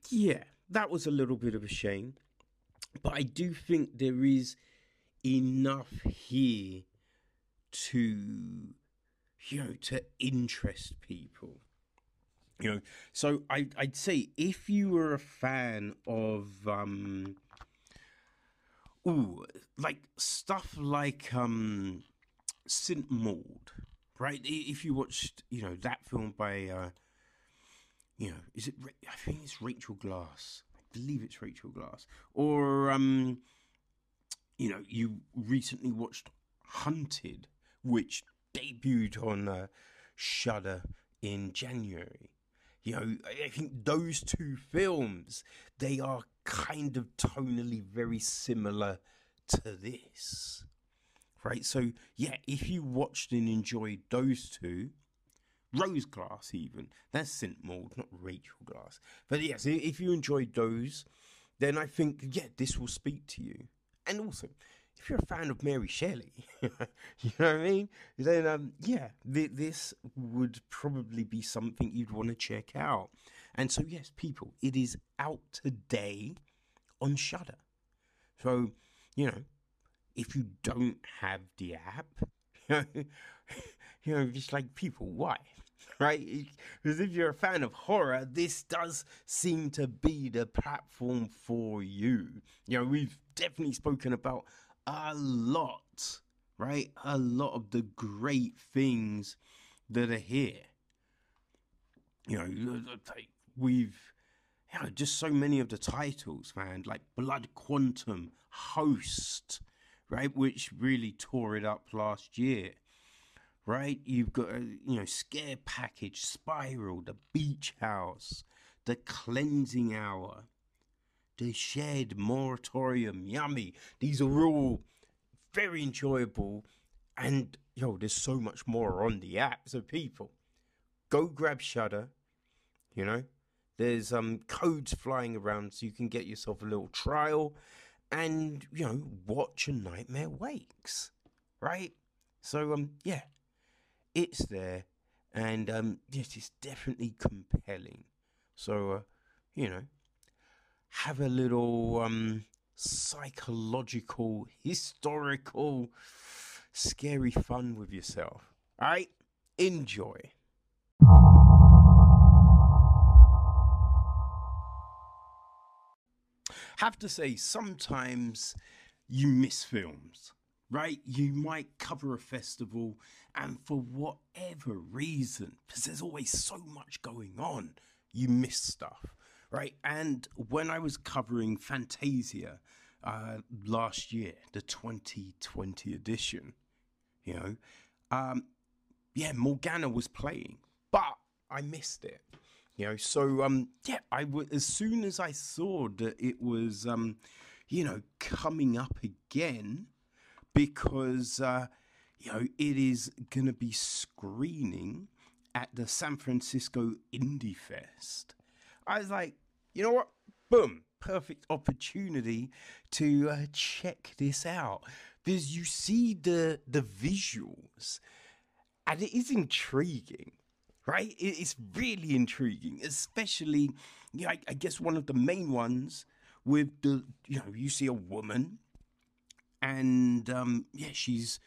yeah, that was a little bit of a shame. But I do think there is enough here to you know to interest people you know so I, i'd say if you were a fan of um ooh like stuff like um St. Maud right? If you watched you know that film by uh you know is it i think it's rachel glass. I believe it's rachel glass. Or um you know you recently watched hunted which debuted on uh, shudder in january you know, I think those two films they are kind of tonally very similar to this. Right? So, yeah, if you watched and enjoyed those two, Rose Glass even, that's St. Maud, not Rachel Glass. But yes, if you enjoyed those, then I think, yeah, this will speak to you. And also, if you're a fan of Mary Shelley, you know what I mean? Then, um, yeah, th- this would probably be something you'd want to check out. And so, yes, people, it is out today on Shudder. So, you know, if you don't have the app, you know, just like people, why? Right? Because if you're a fan of horror, this does seem to be the platform for you. You know, we've definitely spoken about a lot, right? A lot of the great things that are here. You know, we've you know, just so many of the titles, man, like Blood Quantum, Host, right, which really tore it up last year, right? You've got, a, you know, Scare Package, Spiral, The Beach House, The Cleansing Hour, The Shed, Moratorium, Yummy. These are all very enjoyable, and yo, there's so much more on the app. So people, go grab Shudder, you know there's um, codes flying around so you can get yourself a little trial and, you know, watch A Nightmare Wakes, right? So, um, yeah, it's there. And, um, yes, it's definitely compelling. So, uh, you know, have a little um, psychological, historical, scary fun with yourself. All right? Enjoy. have to say, sometimes you miss films, right? You might cover a festival, and for whatever reason, because there's always so much going on, you miss stuff, right? And when I was covering Fantasia uh, last year, the 2020 edition, you know, um, yeah, Morgana was playing, but I missed it. You know, so um, yeah, I w- as soon as I saw that it was um, you know, coming up again, because uh, you know it is going to be screening at the San Francisco Indie Fest. I was like, you know what? Boom, perfect opportunity to uh, check this out because you see the the visuals, and it is intriguing right? It's really intriguing, especially, yeah, I, I guess one of the main ones with the, you know, you see a woman and, um, yeah, she's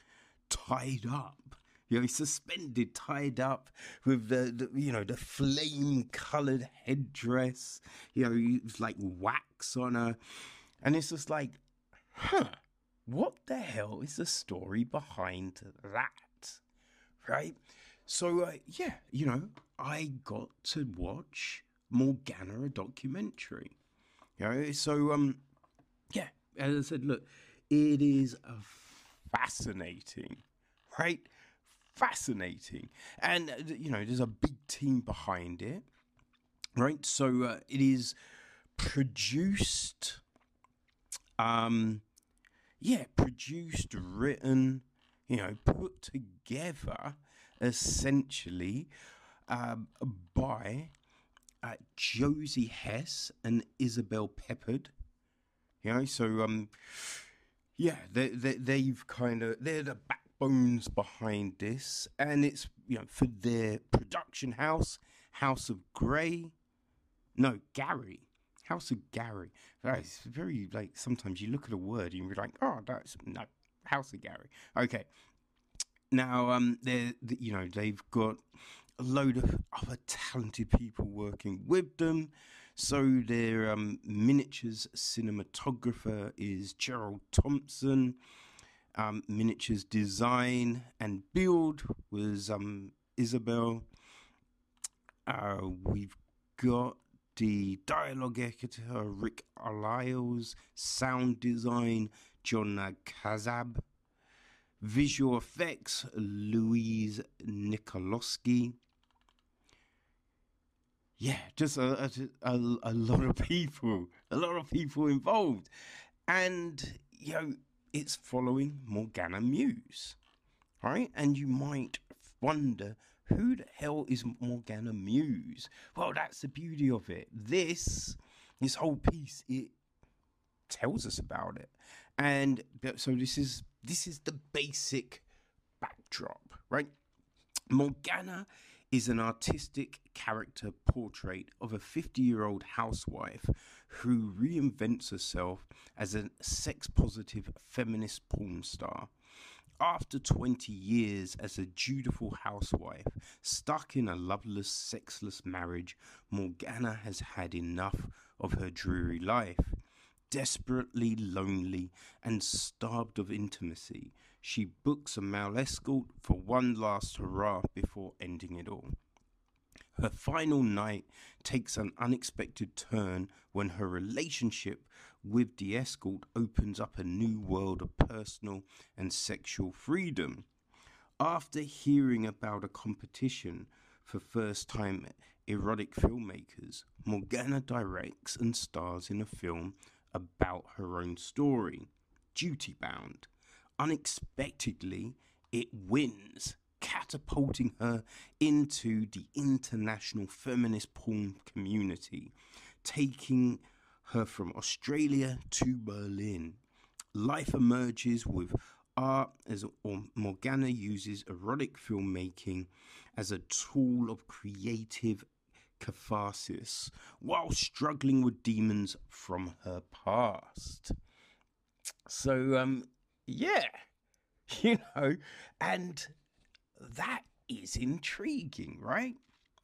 tied up. You know, suspended, tied up with the, the you know, the flame-colored headdress. You know, like wax on her, and it's just like, huh? What the hell is the story behind that? Right? So uh, yeah, you know, I got to watch Morgana a documentary. You know, so um, yeah, as I said, look, it is fascinating, right? Fascinating, and uh, you know, there's a big team behind it, right? So uh, it is produced, um, yeah, produced, written, you know, put together essentially um, by uh, Josie Hess and Isabel Peppard. You know, so um, yeah, they, they they've kind of they're the backbones behind this, and it's you know for their production house, House of Grey. No, Gary. House of Gary. It's very like sometimes you look at a word and you're like, oh, that's no House of Gary. Okay, now, um, they you know they've got a load of other talented people working with them. So their um, miniatures cinematographer is Gerald Thompson. Um, miniatures design and build was um, Isabel. Uh, we've got the dialogue editor Rick Aliles, sound design John Kazab, Visual effects, Louise Nikolowski. Yeah, just a, a, a, a lot of people, a lot of people involved. And, you know, it's following Morgana Muse, right? And you might wonder who the hell is Morgana Muse? Well, that's the beauty of it. This, this whole piece, it tells us about it. And so this is this is the basic backdrop, right? Morgana is an artistic character portrait of a 50 year old housewife who reinvents herself as a sex positive feminist porn star. After 20 years as a dutiful housewife, stuck in a loveless, sexless marriage, Morgana has had enough of her dreary life. Desperately lonely and starved of intimacy, she books a male escort for one last hurrah before ending it all. Her final night takes an unexpected turn when her relationship with the escort opens up a new world of personal and sexual freedom. After hearing about a competition for first time erotic filmmakers, Morgana directs and stars in a film about her own story, Duty Bound. Unexpectedly, it wins, catapulting her into the international feminist porn community, taking her from Australia to Berlin. Life emerges with art as Morgana uses erotic filmmaking as a tool of creative catharsis while struggling with demons from her past. So, um, yeah, you know, and that is intriguing, right?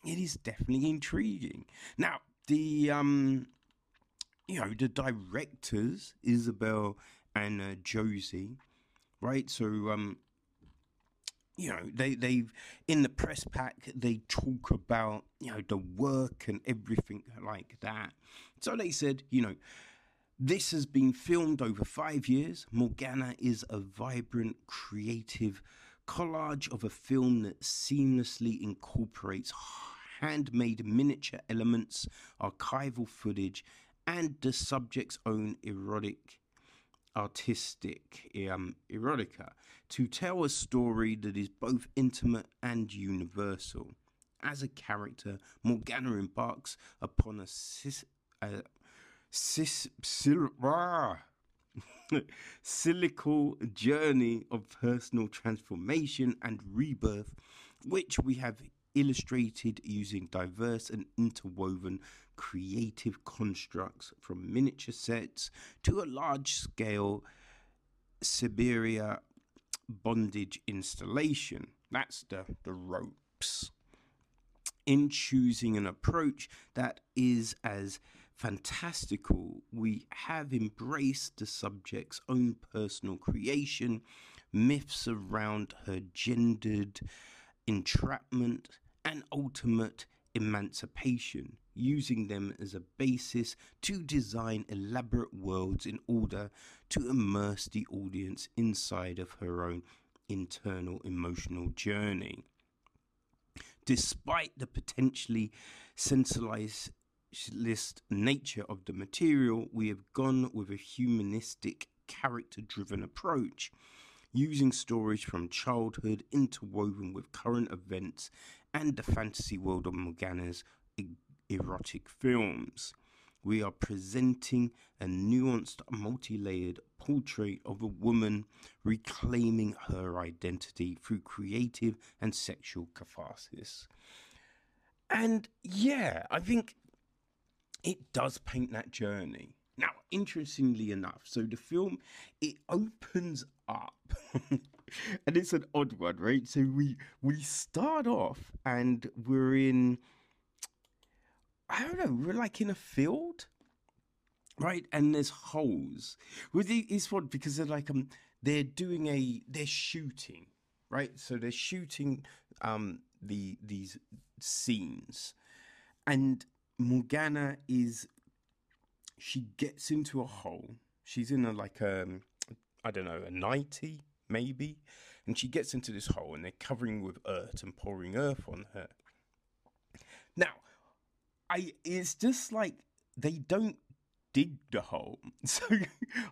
It is definitely intriguing. Now, the um, you know, the directors Isabel and uh, Josie, right? So um, you know, they they've in the press pack they talk about you know the work and everything like that. So they said, you know, this has been filmed over five years. Morgana is a vibrant, creative collage of a film that seamlessly incorporates handmade miniature elements, archival footage, and the subject's own erotic artistic um, erotica to tell a story that is both intimate and universal. As a character, Morgana embarks upon a uh, cis, sil, ah, cyclical journey of personal transformation and rebirth, which we have illustrated using diverse and interwoven creative constructs from miniature sets to a large scale Shibari bondage installation. That's the, the ropes. In choosing an approach that is as fantastical, we have embraced the subject's own personal creation, myths around her gendered entrapment, and ultimate emancipation, using them as a basis to design elaborate worlds in order to immerse the audience inside of her own internal emotional journey. Despite the potentially sensationalist nature of the material, we have gone with a humanistic, character driven approach using stories from childhood interwoven with current events and the fantasy world of Morgana's erotic films. We are presenting a nuanced, multi layered portrait of a woman reclaiming her identity through creative and sexual catharsis. And yeah, I think it does paint that journey. Now, interestingly enough, so the film it opens up and it's an odd one, right? So we we start off and we're in I don't know, we're like in a field, right? And there's holes. With it's what because they're like um they're doing a they're shooting, right? So they're shooting um the these scenes, and Morgana is she gets into a hole. She's in a like um I don't know a ninety maybe, and she gets into this hole and they're covering with earth and pouring earth on her. Now, I it's just like they don't dig the hole. So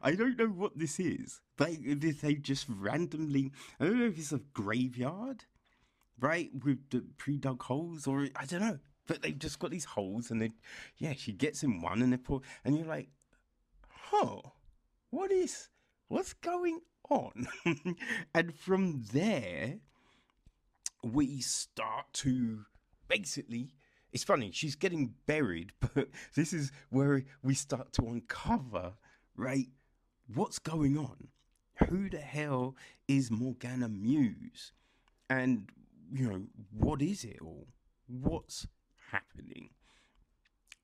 I don't know what this is. They they just randomly I don't know if it's a graveyard, right, with the pre-dug holes, or I don't know. But they've just got these holes, and they yeah, she gets in one, and they pour, and you're like, huh, what is what's going on? and from there, we start to basically, it's funny, she's getting buried, but this is where we start to uncover, right, what's going on. Who the hell is Morgana Muse? And, you know, what is it all? What's happening?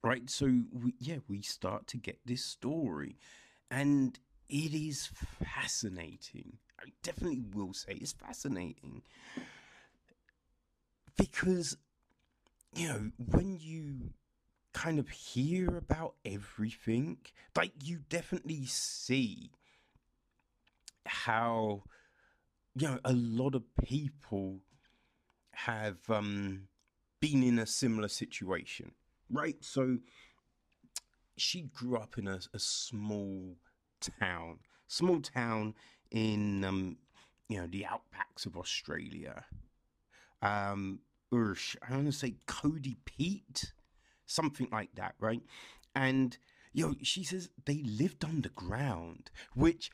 Right, so we, yeah, we start to get this story, and it is fascinating. I definitely will say it's fascinating because you know when you kind of hear about everything like you definitely see how you know a lot of people have um been in a similar situation right? So she grew up in a, a small town small town in um you know the outbacks of australia. Um or I want to say Cody Pete, something like that, right? And know, she says they lived underground, which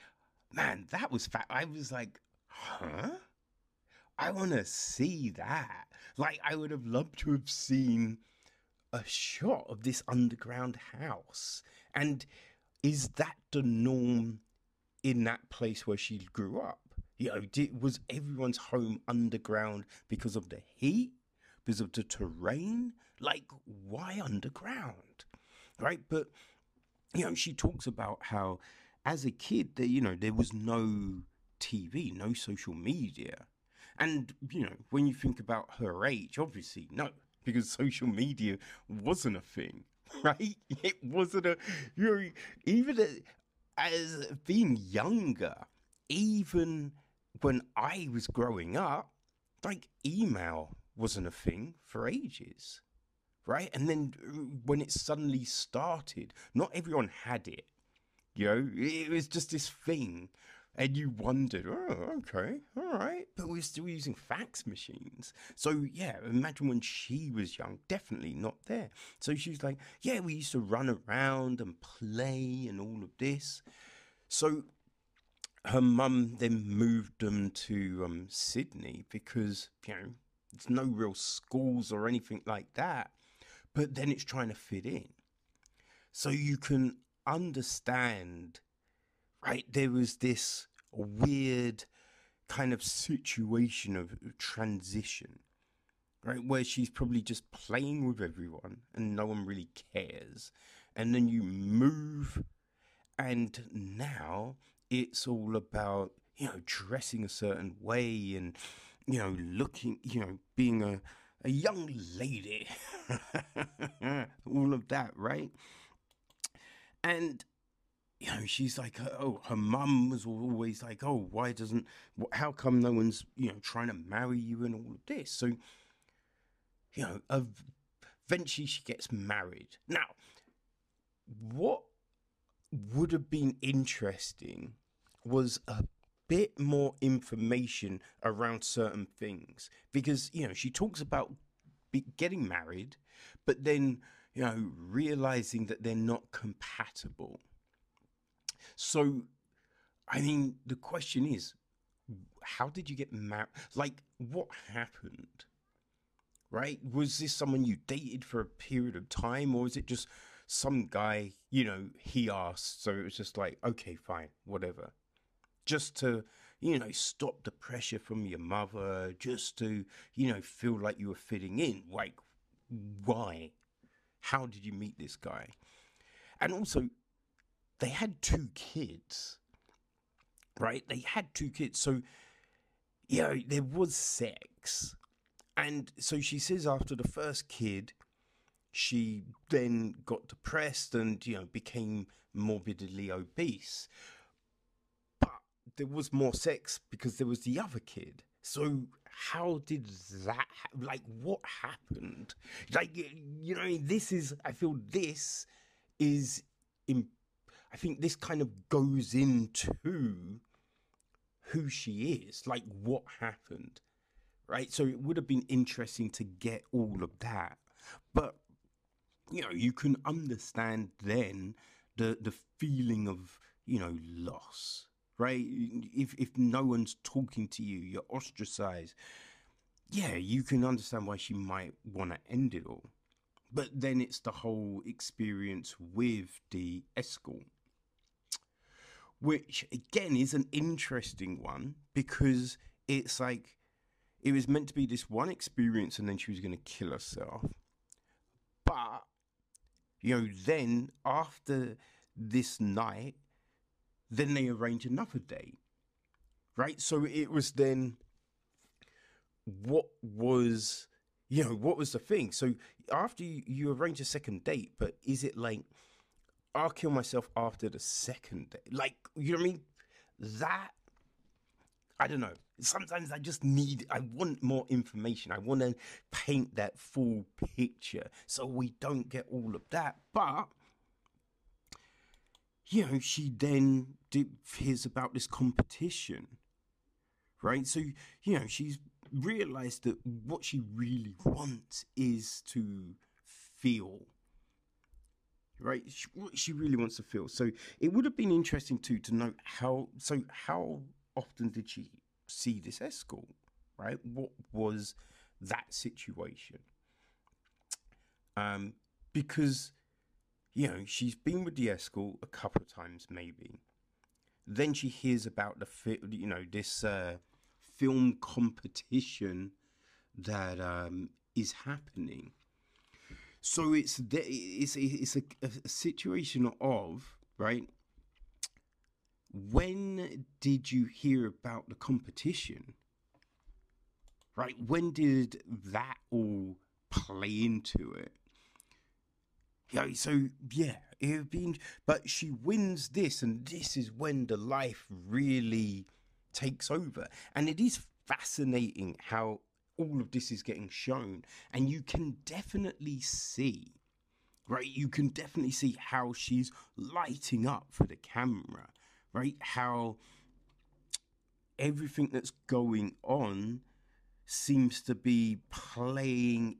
man, that was fat. I was like, huh? I want to see that. Like, I would have loved to have seen a shot of this underground house. And is that the norm in that place where she grew up? You know, did, was everyone's home underground because of the heat? Because of the terrain. Like, why underground? Right? But, you know, she talks about how as a kid, there, you know, there was no TV, no social media. And, you know, when you think about her age, obviously, no, because social media wasn't a thing, right? It wasn't a, you know, even as being younger, even when I was growing up, like email wasn't a thing for ages, right? And then uh, when it suddenly started, not everyone had it. You know, it was just this thing. And you wondered, oh, okay, all right. But we're still using fax machines. So, yeah, imagine when she was young, definitely not there. So she's like, yeah, we used to run around and play and all of this. So her mum then moved them to um, Sydney because, you know, it's no real schools or anything like that. But then it's trying to fit in. So you can understand, right? There was this weird kind of situation of transition, right? Where she's probably just playing with everyone and no one really cares. And then you move, and now it's all about, you know, dressing a certain way and you know, looking, you know, being a, a young lady, all of that, right? And, you know, she's like, uh, oh, her mum was always like, oh, why doesn't, how come no one's, you know, trying to marry you and all of this? So, you know, eventually she gets married. Now, what would have been interesting was a bit more information around certain things because you know she talks about getting married but then you know realizing that they're not compatible. So i mean the question is how did you get married like what happened right? Was this someone you dated for a period of time or is it just some guy you know he asked so it was just like okay fine whatever just to you know stop the pressure from your mother just to you know feel like you were fitting in. Like why? How did you meet this guy? And also they had two kids right? They had two kids. So you know there was sex. And so she says after the first kid she then got depressed and you know became morbidly obese there was more sex because there was the other kid. So how did that like what happened? Like you know, this is I feel this is in, I think this kind of goes into who she is, like what happened. Right? So it would have been interesting to get all of that. But you know, you can understand then the the feeling of, you know, loss right? If if no one's talking to you, you're ostracized. yeah, you can understand why she might want to end it all. But then it's the whole experience with the escort, which again is an interesting one because it's like it was meant to be this one experience and then she was going to kill herself. But, you know, then after this night, then they arrange another date. Right? So it was then what was you know what was the thing so after you, you arrange a second date but is it like i'll kill myself after the second date like you know what i mean that i don't know sometimes i just need i want more information i want to paint that full picture so we don't get all of that but you know she then did hears about this competition right? So you know she's realized that what she really wants is to feel right? She, what she really wants to feel. So it would have been interesting too to know how so how often did she see this escort right? What was that situation? Um because you know she's been with the escort a couple of times maybe then she hears about the fi- you know this uh film competition that um, is happening. So it's the, it's it's a, a situation of right. When did you hear about the competition? Right, when did that all play into it? Yeah, so yeah, it been, but she wins this, and this is when the life really takes over. And it is fascinating how all of this is getting shown. And you can definitely see, right? You can definitely see how she's lighting up for the camera, right? How everything that's going on seems to be playing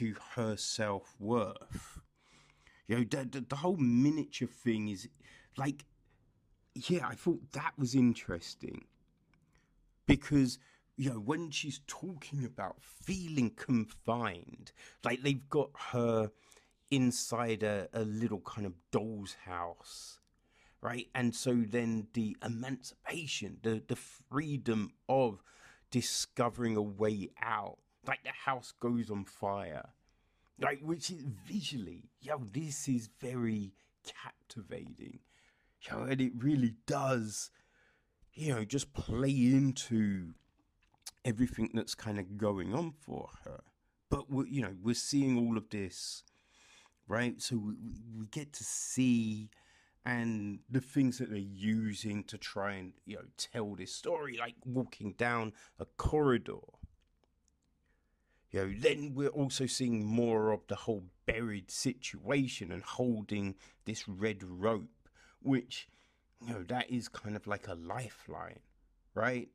into her self worth. You know, the, the, the whole miniature thing is like yeah, I thought that was interesting because you know when she's talking about feeling confined, like they've got her inside a, a little kind of doll's house, right? And so then the emancipation, the the freedom of discovering a way out, like the house goes on fire, like which is visually, yo, this is very captivating know, and it really does, you know, just play into everything that's kind of going on for her. But we're, you know, we're seeing all of this, right? So we, we get to see and the things that they're using to try and you know tell this story, like walking down a corridor. You know, then we're also seeing more of the whole buried situation and holding this red rope which you know that is kind of like a lifeline, right?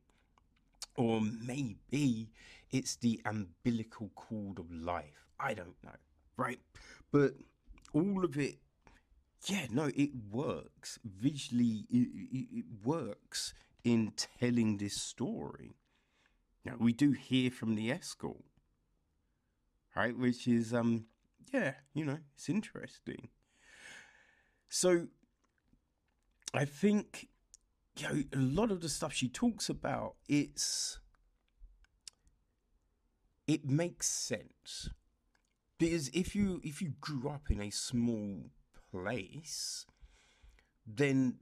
Or maybe it's the umbilical cord of life. I don't know, right? But all of it, yeah, no, it works visually. It, it, it works in telling this story. Now we do hear from the escort, right? Which is um, yeah, you know, it's interesting. So I think you know, a lot of the stuff she talks about, it's it makes sense because if you if you grew up in a small place, then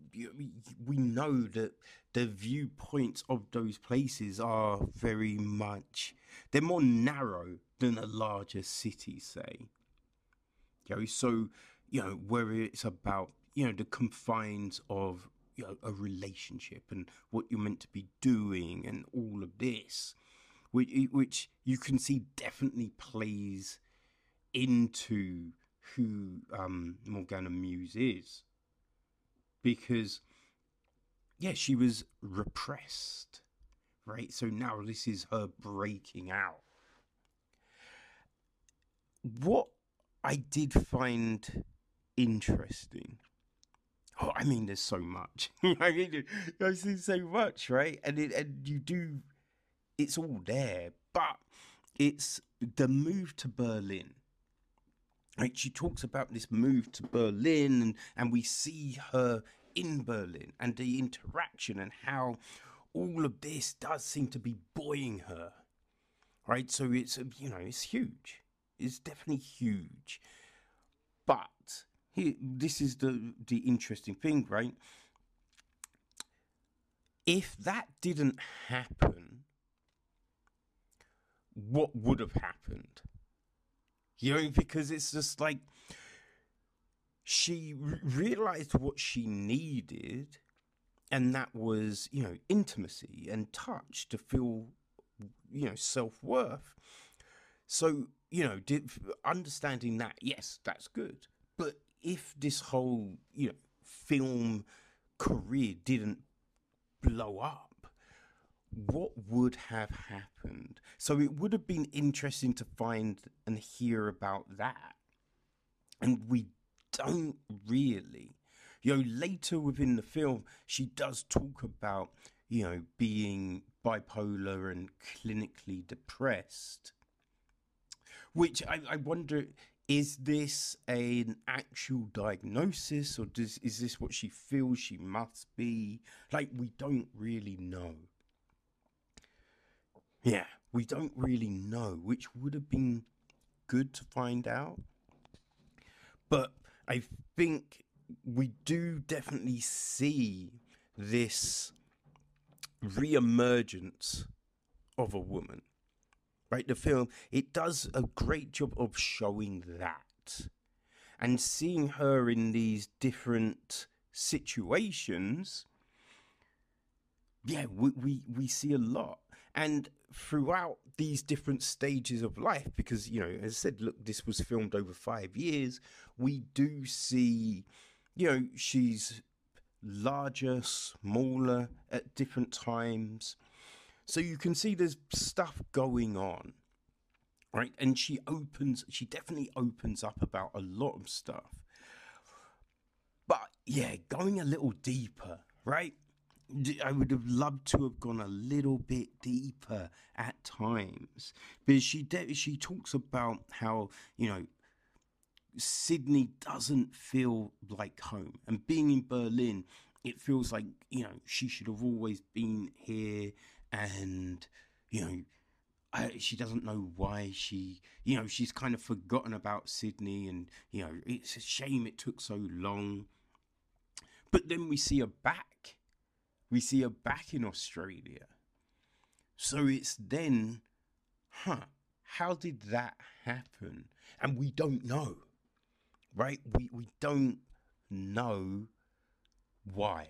we know that the viewpoints of those places are very much they're more narrow than a larger city, say. You know, so you know where it's about you know the confines of you know, a relationship and what you're meant to be doing and all of this, which which you can see definitely plays into who um, Morgana Muse is, because yeah, she was repressed, right? So now this is her breaking out. What I did find interesting Oh, I mean, there's so much. I mean, I see so much, right? And it, and you do, it's all there. but it's the move to Berlin. Right, she talks about this move to Berlin, and, and we see her in Berlin and the interaction and how all of this does seem to be buoying her. Right, so it's you know it's huge. It's definitely huge, but here, this is the the interesting thing, right? If that didn't happen, what would have happened? You know, because it's just like she r- realized what she needed, and that was, you know, intimacy and touch to feel, you know, self worth. So, you know, did, understanding that, yes, that's good. But if this whole, you know, film career didn't blow up, what would have happened? So it would have been interesting to find and hear about that. And we don't really. You know, later within the film, she does talk about, you know, being bipolar and clinically depressed. Which I, I wonder is this an actual diagnosis or does, is this what she feels she must be? Like, we don't really know. Yeah, we don't really know, which would have been good to find out. But I think we do definitely see this re-emergence of a woman. Right, the film it does a great job of showing that and seeing her in these different situations. Yeah, we, we, we see a lot. And throughout these different stages of life, because, you know, as I said, look, this was filmed over five years, we do see, you know, she's larger, smaller at different times. So you can see there's stuff going on. Right. And she opens, she definitely opens up about a lot of stuff. But yeah, going a little deeper, right? I would have loved to have gone a little bit deeper at times, but she de- she talks about how you know Sydney doesn't feel like home, and being in Berlin, it feels like you know she should have always been here, and you know. I, she doesn't know why she, you know, she's kind of forgotten about Sydney, and you know, it's a shame it took so long. But then we see her back we see her back in Australia. So it's then, huh, how did that happen? And we don't know, right? We, we don't know why.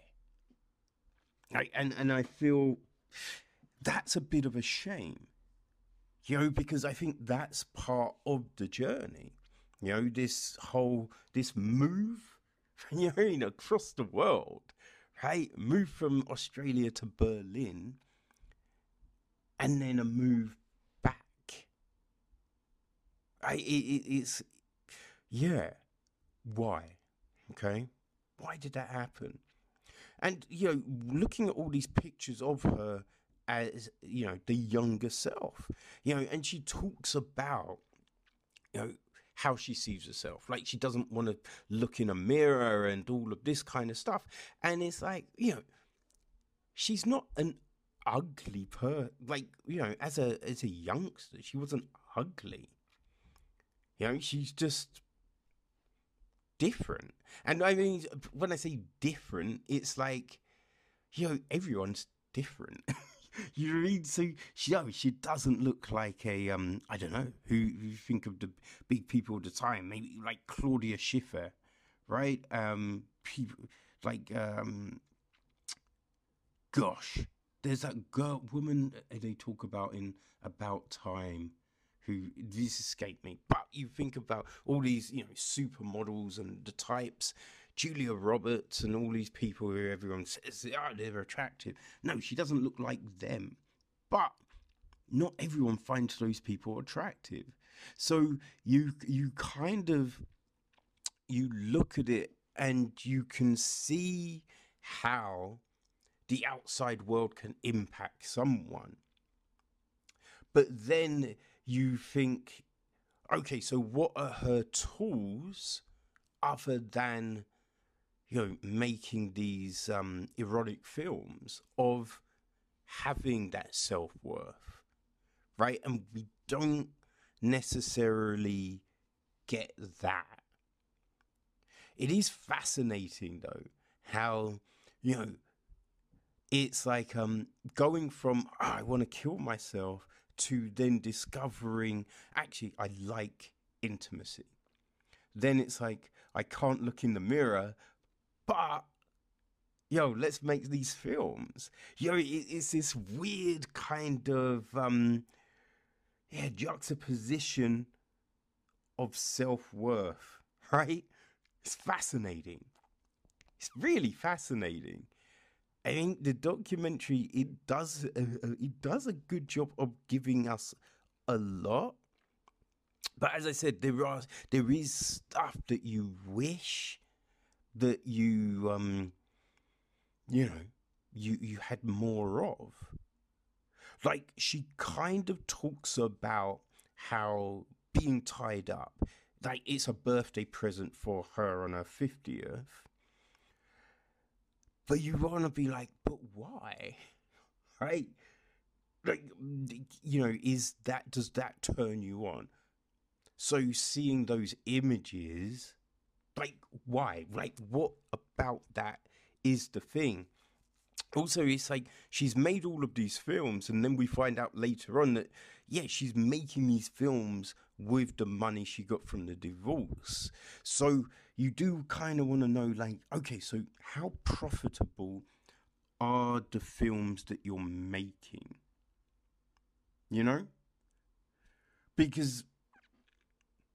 Right? And, and I feel that's a bit of a shame, you know, because I think that's part of the journey. You know, this whole, this move, you know, across the world right? Move from Australia to Berlin and then a move back. I, it, it, it's, yeah. Why? Okay. Why did that happen? And, you know, looking at all these pictures of her as, you know, the younger self, you know, and she talks about, you know, how she sees herself. Like she doesn't want to look in a mirror and all of this kind of stuff. And it's like, you know, she's not an ugly per like, you know, as a as a youngster, she wasn't ugly. You know, she's just different. And I mean when I say different, it's like, you know, everyone's different. you read so she oh, she doesn't look like a um I don't know who you think of the big people of the time maybe like Claudia Schiffer, right? Um, people like um, gosh, there's that girl woman they talk about in About Time who this escaped me. But you think about all these, you know, supermodels and the types, Julia Roberts and all these people who everyone says oh, they're attractive. No, she doesn't look like them. But not everyone finds those people attractive. So you you kind of you look at it and you can see how the outside world can impact someone. but then you think, okay, so what are her tools other than you know making these um, erotic films of having that self worth, right? And we don't necessarily get that. It is fascinating though how you know it's like um going from oh, I want to kill myself to then discovering actually I like intimacy. Then it's like I can't look in the mirror, but yo, let's make these films. Yo, it, it's this weird kind of um yeah juxtaposition of self worth, right? It's fascinating. It's really fascinating. I think the documentary it does a, it does a good job of giving us a lot. But as I said, there are there is stuff that you wish that you um you know you you had more of. Like she kind of talks about how being tied up, like it's a birthday present for her on her fiftieth but you want to be like, but why? Right? Like, you know, is that, does that turn you on? So seeing those images, like, why? Like, what about that is the thing? Also, it's like she's made all of these films, and then we find out later on that, yeah, she's making these films with the money she got from the divorce. So you do kind of want to know, like, okay, so how profitable are the films that you're making? You know? Because,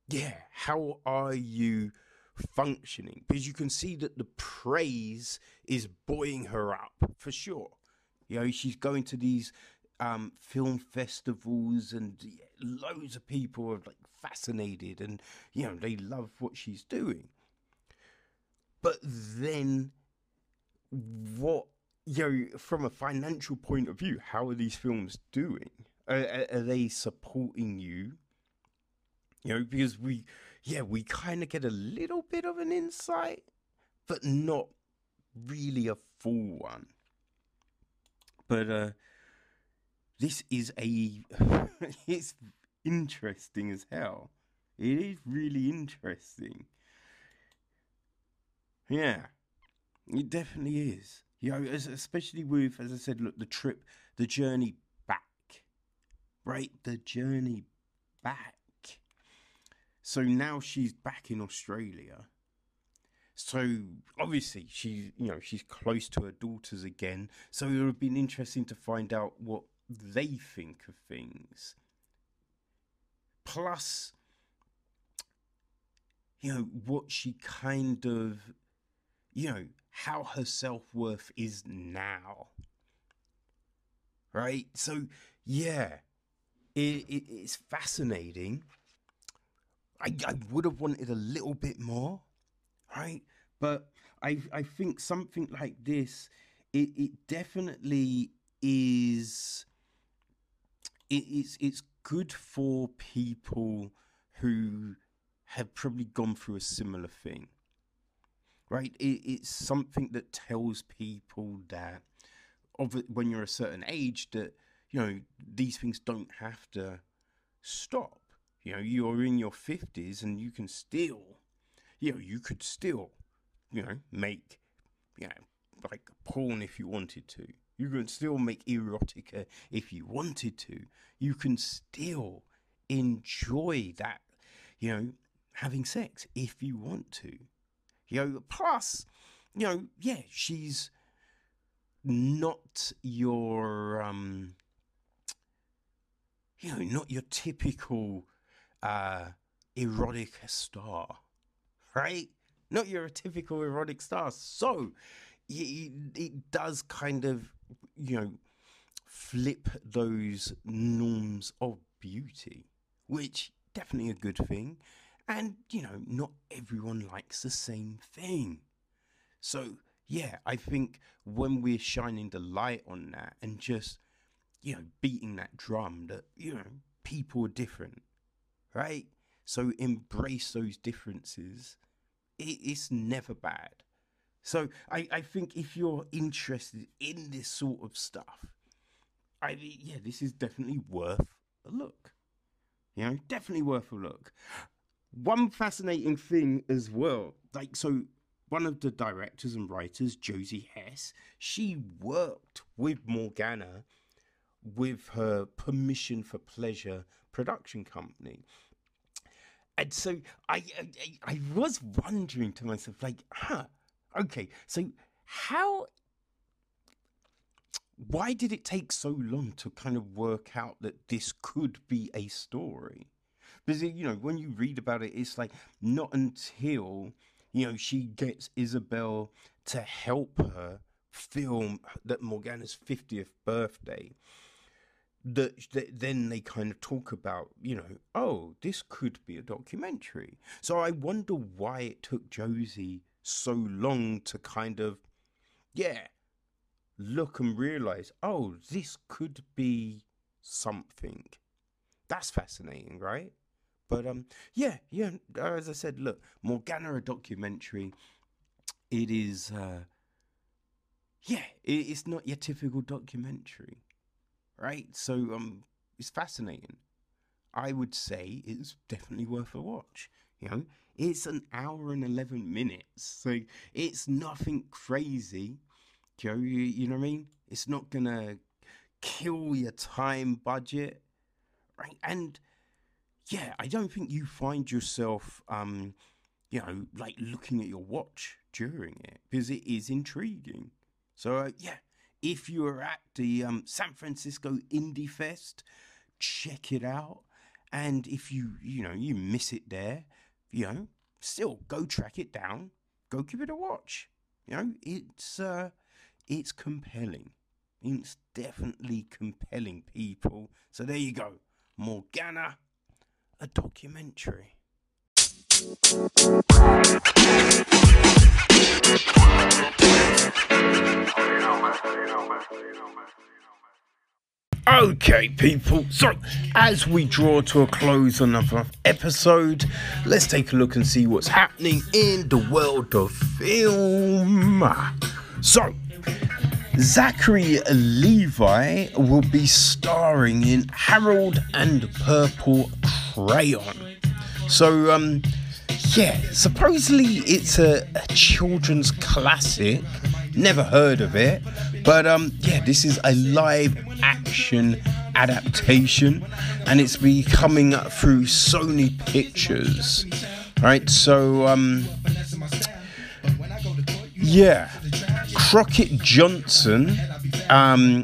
yeah, how are you functioning? Because you can see that the praise is buoying her up for sure. You know, she's going to these um, film festivals and loads of people are like fascinated and you know they love what she's doing but then what you know from a financial point of view how are these films doing are, are they supporting you you know because we yeah we kind of get a little bit of an insight but not really a full one but uh this is a it's interesting as hell. It is really interesting. Yeah, it definitely is. You know, especially with, as I said, look, the trip, the journey back, right? The journey back. So now she's back in Australia. So obviously she's, you know, she's close to her daughters again. So it would have been interesting to find out what they think of things. Plus, you know, what she kind of, you know, how her self worth is now. Right? So, yeah, it, it, it's fascinating. I, I would have wanted a little bit more, right? But I, I think something like this, it, it definitely is it, it's it's good for people who have probably gone through a similar thing, right? It, it's something that tells people that of when you're a certain age that you know these things don't have to stop. You know, you're in your fifties and you can still, you know, you could still, you know, make, you know, like porn if you wanted to. You can still make erotica if you wanted to. You can still enjoy that, you know, having sex if you want to. You know, plus, you know, yeah, she's not your um you know, not your typical uh erotic star. Right? Not your typical erotic star. So it, it does kind of you know, flip those norms of beauty, which definitely a good thing. And, you know, not everyone likes the same thing. So, yeah, I think when we're shining the light on that and just you know, beating that drum that, you know, people are different, right? So embrace those differences. It, it's never bad. So I, I think if you're interested in this sort of stuff, I yeah, this is definitely worth a look. You know, definitely worth a look. One fascinating thing as well, like so one of the directors and writers, Josie Hess, she worked with Morgana with her Permission for Pleasure production company. And so I, I, I was wondering to myself, like, huh, okay, so how why did it take so long to kind of work out that this could be a story? Because you know, when you read about it, it's like not until you know she gets Isabel to help her film that Morgana's fiftieth birthday that, then they kind of talk about, you know, oh, this could be a documentary. So I wonder why it took Josie so long to kind of, yeah, look and realize, oh, this could be something. That's fascinating, right? But um, yeah, yeah. As I said, look, Morgana a documentary. It is, uh, yeah, it, it's not your typical documentary right? So um, it's fascinating. I would say it's definitely worth a watch. You know, it's an hour and eleven minutes, so it's nothing crazy. Joe, you, you know what I mean? It's not gonna kill your time budget, right? And yeah, I don't think you find yourself, um, you know, like looking at your watch during it because it is intriguing. So uh, yeah, if you're at the um, San Francisco Indie Fest, check it out. And if you, you know, you miss it there, you know, still go track it down, go give it a watch. You know, it's uh, it's compelling. It's definitely compelling, people. So there you go, Morgana, a documentary. Okay, people. So, as we draw to a close another episode, let's take a look and see what's happening in the world of film. So, Zachary Levi will be starring in Harold and Purple Crayon. So, um, yeah, supposedly it's a, a children's classic. Never heard of it, but um, yeah, this is a live action adaptation, and it's be coming through Sony Pictures. Right, so um, yeah, Crockett Johnson, um,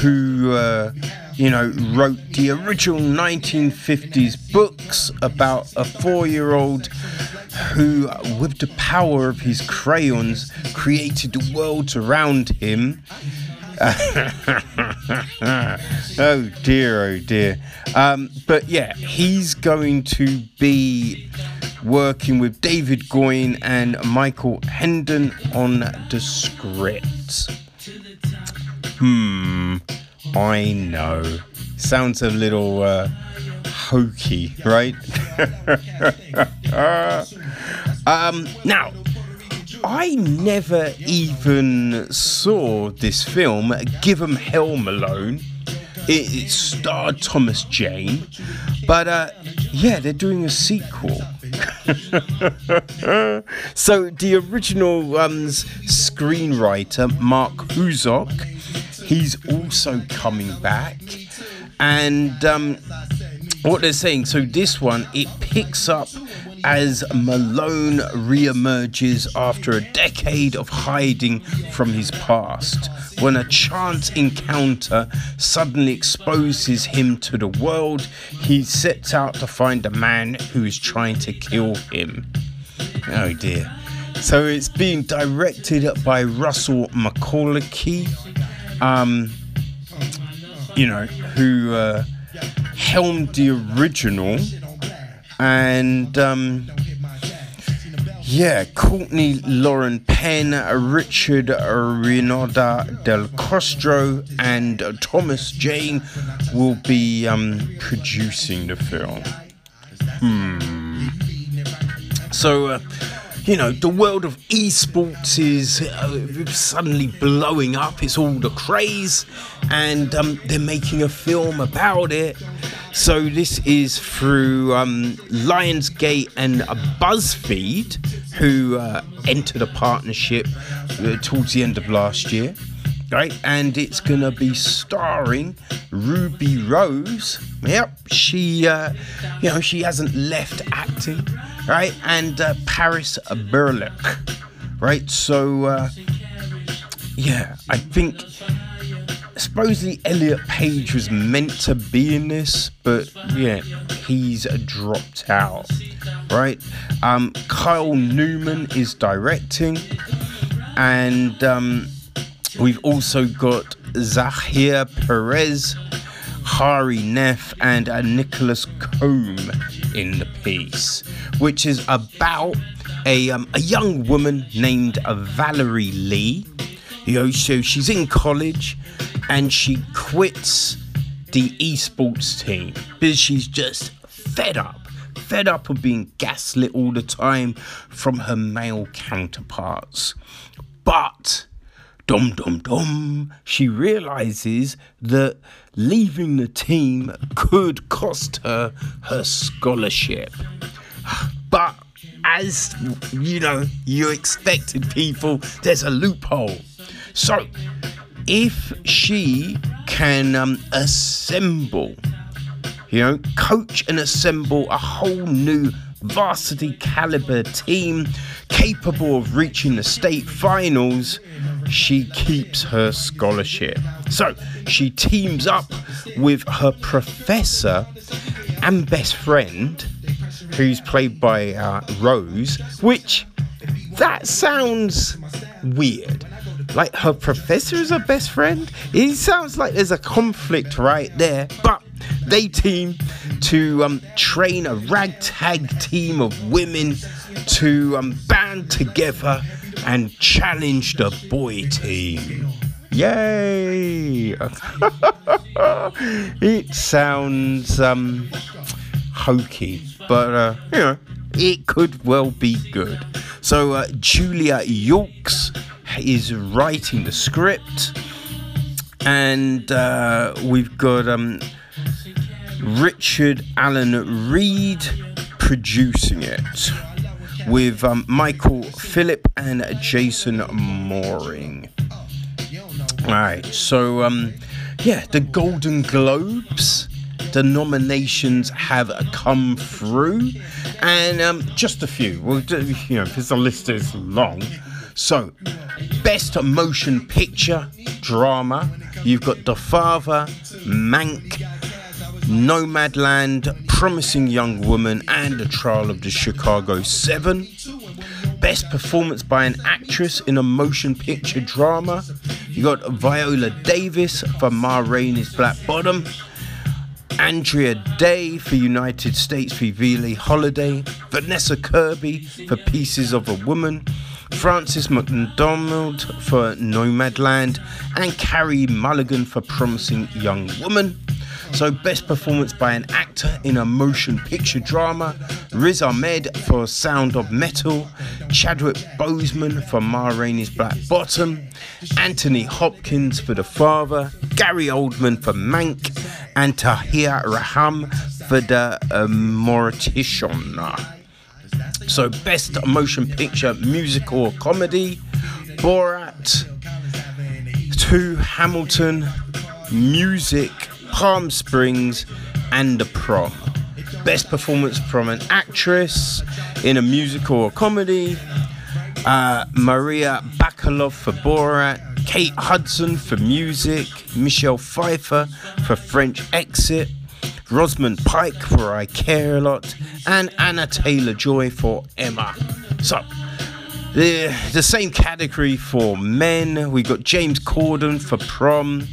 who uh, you know wrote the original 1950s books about a four-year-old who, with the power of his crayons, created the worlds around him. oh dear, oh dear. Um, but yeah, he's going to be working with David Guion and Michael Handelman on the script. Hmm, I know. Sounds a little uh, hokey, right? um, now, I never even saw this film, Give 'em Hell Malone. It, it starred Thomas Jane, but uh, yeah, they're doing a sequel. so the original um, screenwriter Mark Hosack, he's also coming back, and um, what they're saying. So this one it picks up as Malone reemerges after a decade of hiding from his past. When a chance encounter suddenly exposes him to the world, he sets out to find a man who is trying to kill him. Oh dear. So it's being directed by Russell Mulcahy, um, you know, who uh, helmed the original and um, yeah, Courtney Lauren Penn, Richard Rionda del Castro, and Thomas Jane will be um, producing the film. Hmm. So, uh, you know, the world of esports is uh, suddenly blowing up. It's all the craze, and um, they're making a film about it. So this is through um, Lionsgate and BuzzFeed, who uh, entered a partnership uh, towards the end of last year, right? And it's gonna be starring Ruby Rose. Yep, she, uh, you know, she hasn't left acting, right? And uh, Paris Berelc, right? So, uh, yeah, I think supposedly Elliot Page was meant to be in this, but yeah, he's dropped out. Right? Um, Kyle Newman is directing, and um, we've also got Zahir Perez, Hari Nef, and uh, Nicholas Coombe in the piece, which is about a, um, a young woman named Valerie Lee. You so she's in college and she quits the esports team because she's just fed up. Fed up of being gaslit all the time from her male counterparts. But, dum dum dum, she realizes that leaving the team could cost her her scholarship. But, as you know, you expected people, there's a loophole. So, if she can um, assemble, you know, coach and assemble a whole new varsity caliber team capable of reaching the state finals, she keeps her scholarship. So she teams up with her professor and best friend, who's played by uh, Rose, which that sounds weird like her professor is her best friend. It sounds like there's a conflict right there, but they team to um, train a ragtag team of women to um, band together and challenge the boy team. Yay! it sounds um, hokey, but uh, you know, it could well be good. So, uh, Julia Yorks is writing the script, and uh, we've got um, Richard Allen Reed producing it with um, Michael Phillip and Jason Mooring. All right, so um, yeah, the Golden Globes. The nominations have come through, and um, just a few. Well, you know, because the list is long. So, best motion picture drama, you've got The Father, Mank, Nomadland, Promising Young Woman, and The Trial of the Chicago Seven. Best performance by an actress in a motion picture drama, you got Viola Davis for Ma Rainey's Black Bottom. Andra Day for United States v. Billie Holiday, Vanessa Kirby for Pieces of a Woman, Frances McDormand for Nomadland, and Carey Mulligan for Promising Young Woman. So, best performance by an actor in a motion picture drama Riz Ahmed for Sound of Metal, Chadwick Boseman for Ma Rainey's Black Bottom, Anthony Hopkins for The Father, Gary Oldman for Mank, and Tahar Rahim for The uh, Mauritanian. So, best motion picture, musical or comedy, Borat, 2 Hamilton, music, Palm Springs, and The Prom. Best performance from an actress in a musical or comedy, uh, Maria Bakalov for Borat, Kate Hudson for music, Michelle Pfeiffer for French Exit, Rosamund Pike for I Care a Lot, and Anya Taylor-Joy for Emma. So, the, the same category for men, we got James Corden for Prom,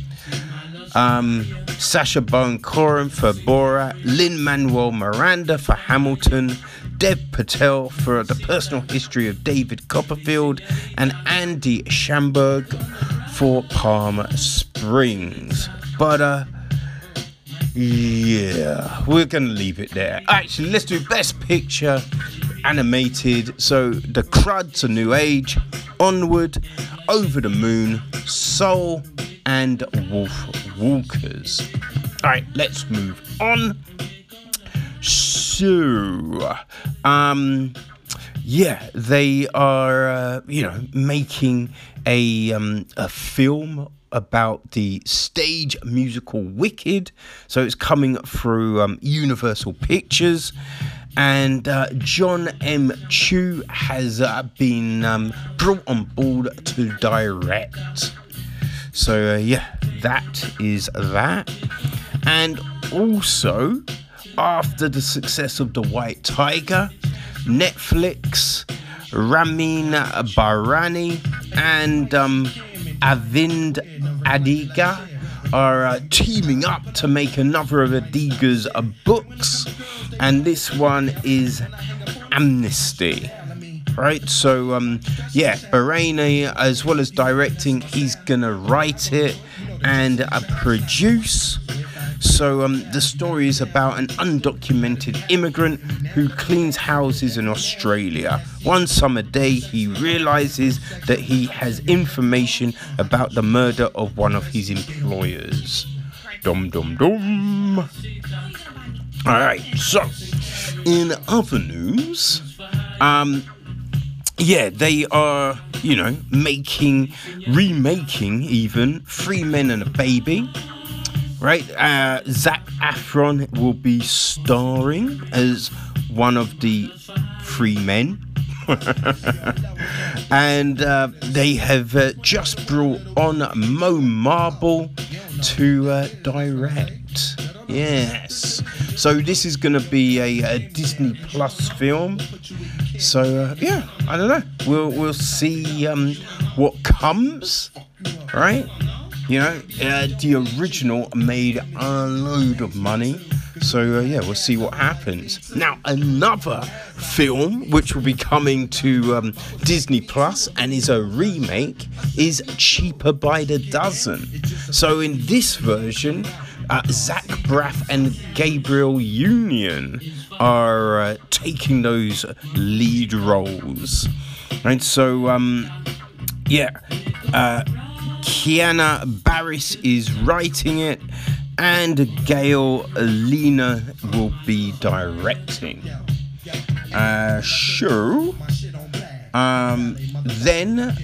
um, Sacha Baron Cohen for Borat, Lin Manuel Miranda for Hamilton, Dev Patel for the personal history of David Copperfield, and Andy Samberg for Palm Springs. But uh yeah, we're gonna leave it there. Actually, let's do best picture animated. So the Croods, to new age, onward, over the moon, soul, and wolf walkers. All right, let's move on. So, um, yeah, they are, uh, you know, making a um, a film about the stage musical Wicked. So it's coming through um, Universal Pictures. And uh, John M. Chu has uh, been um, brought on board to direct. So, uh, yeah, that is that. And also, after the success of The White Tiger, Netflix, Ramin Bahrani, and um, Aravind Adiga are uh, teaming up to make another of Adiga's uh, books, and this one is Amnesty. Right, so um, yeah, Bahrani, as well as directing, he's gonna write it and uh, produce. So um, the story is about an undocumented immigrant who cleans houses in Australia. One summer day, he realizes that he has information about the murder of one of his employers. Dum dum dum. All right. So, in other news, um, yeah, they are, you know, making, remaking even Three Men and a Baby right? Uh, Zac Efron will be starring as one of the three men. and uh, they have uh, just brought on Mo Marable to uh, direct. Yes. So this is going to be a, a, Disney Plus film. So uh, yeah, I don't know. We'll we'll see um, what comes, right? You know, uh, the original made a load of money. So, uh, yeah, we'll see what happens. Now, another film which will be coming to um, Disney Plus and is a remake is Cheaper by the Dozen. So, in this version, uh, Zach Braff and Gabrielle Union are uh, taking those lead roles. And so, um, yeah. Uh, Kenya Barris is writing it, and Gail Lerner will be directing. Uh, sure. Um, then,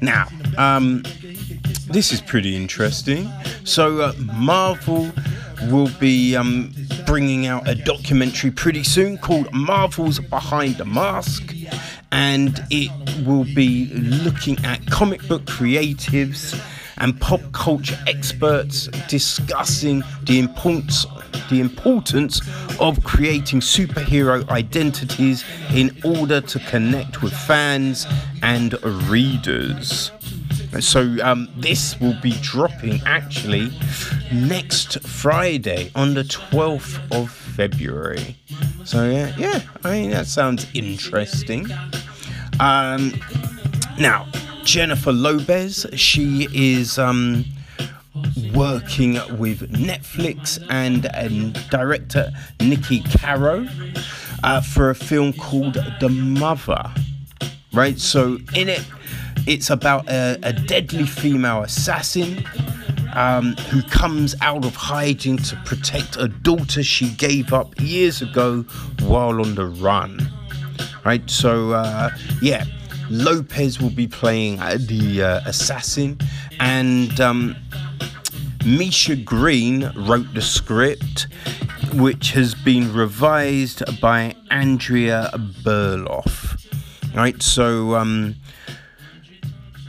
now, um, this is pretty interesting. So, uh, Marvel will be um, bringing out a documentary pretty soon called Marvel's Behind the Mask and it will be looking at comic book creatives and pop culture experts discussing the importance the importance of creating superhero identities in order to connect with fans and readers. So um, this will be dropping actually next Friday on the 12th of February. So yeah, yeah, I mean that sounds interesting. Um, now, Jennifer Lopez, she is um, working with Netflix and, and director Niki Caro uh, for a film called The Mother. Right, so in it, it's about a, a deadly female assassin um, who comes out of hiding to protect a daughter she gave up years ago while on the run right? So uh, yeah, Lopez will be playing uh, the uh, assassin, and um, Misha Green wrote the script, which has been revised by Andrea Berloff. Right, so um,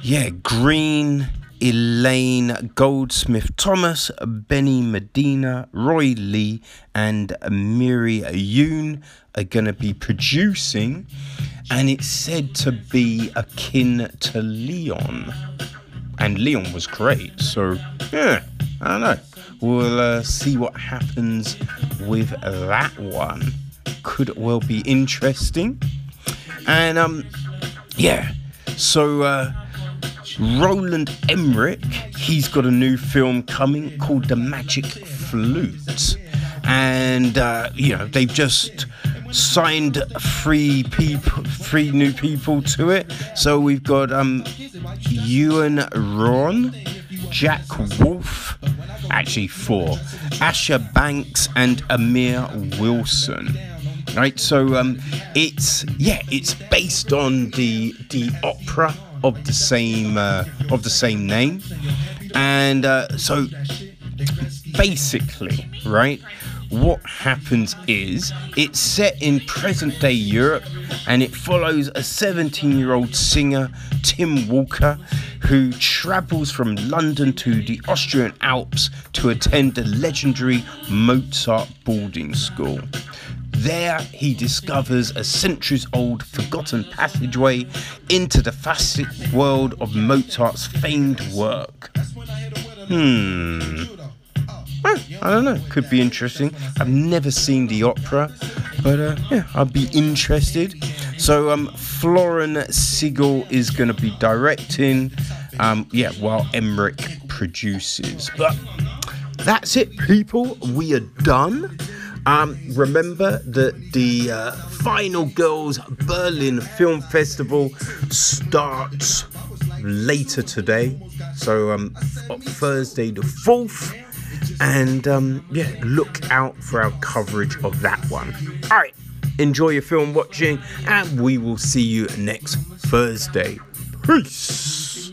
yeah, Green. Elaine Goldsmith Thomas, Benny Medina, Roy Lee, and Miri Yoon are going to be producing, and it's said to be akin to Leon. And Leon was great, so yeah, I don't know. We'll uh, see what happens with that one. could well be interesting. And um, yeah, so uh, Roland Emmerich, he's got a new film coming called The Magic Flute, and uh, you know they've just signed three people, three new people to it. So we've got um, Iwan Rheon, Jack Wolfe, actually four, Asha Banks, and Amir Wilson. Right, so um, it's yeah, it's based on the the opera of the same uh, of the same name, and uh, so basically, right, what happens is it's set in present day Europe and it follows a 17 year old singer, Tim Walker, who travels from London to the Austrian Alps to attend the legendary Mozart boarding school. There, he discovers a centuries old forgotten passageway into the facet world of Mozart's famed work. Hmm. I don't know. Could be interesting. I've never seen the opera, but uh, yeah, I'd be interested. So, um, Florian Sigl is going to be directing, um, yeah, while Emmerich produces. But that's it, people. We are done. Um, remember that the uh, Final Girls Berlin Film Festival starts later today. So, um, Thursday the 4th and um, yeah, look out for our coverage of that one. All right, enjoy your film watching, and we will see you next Thursday. Peace.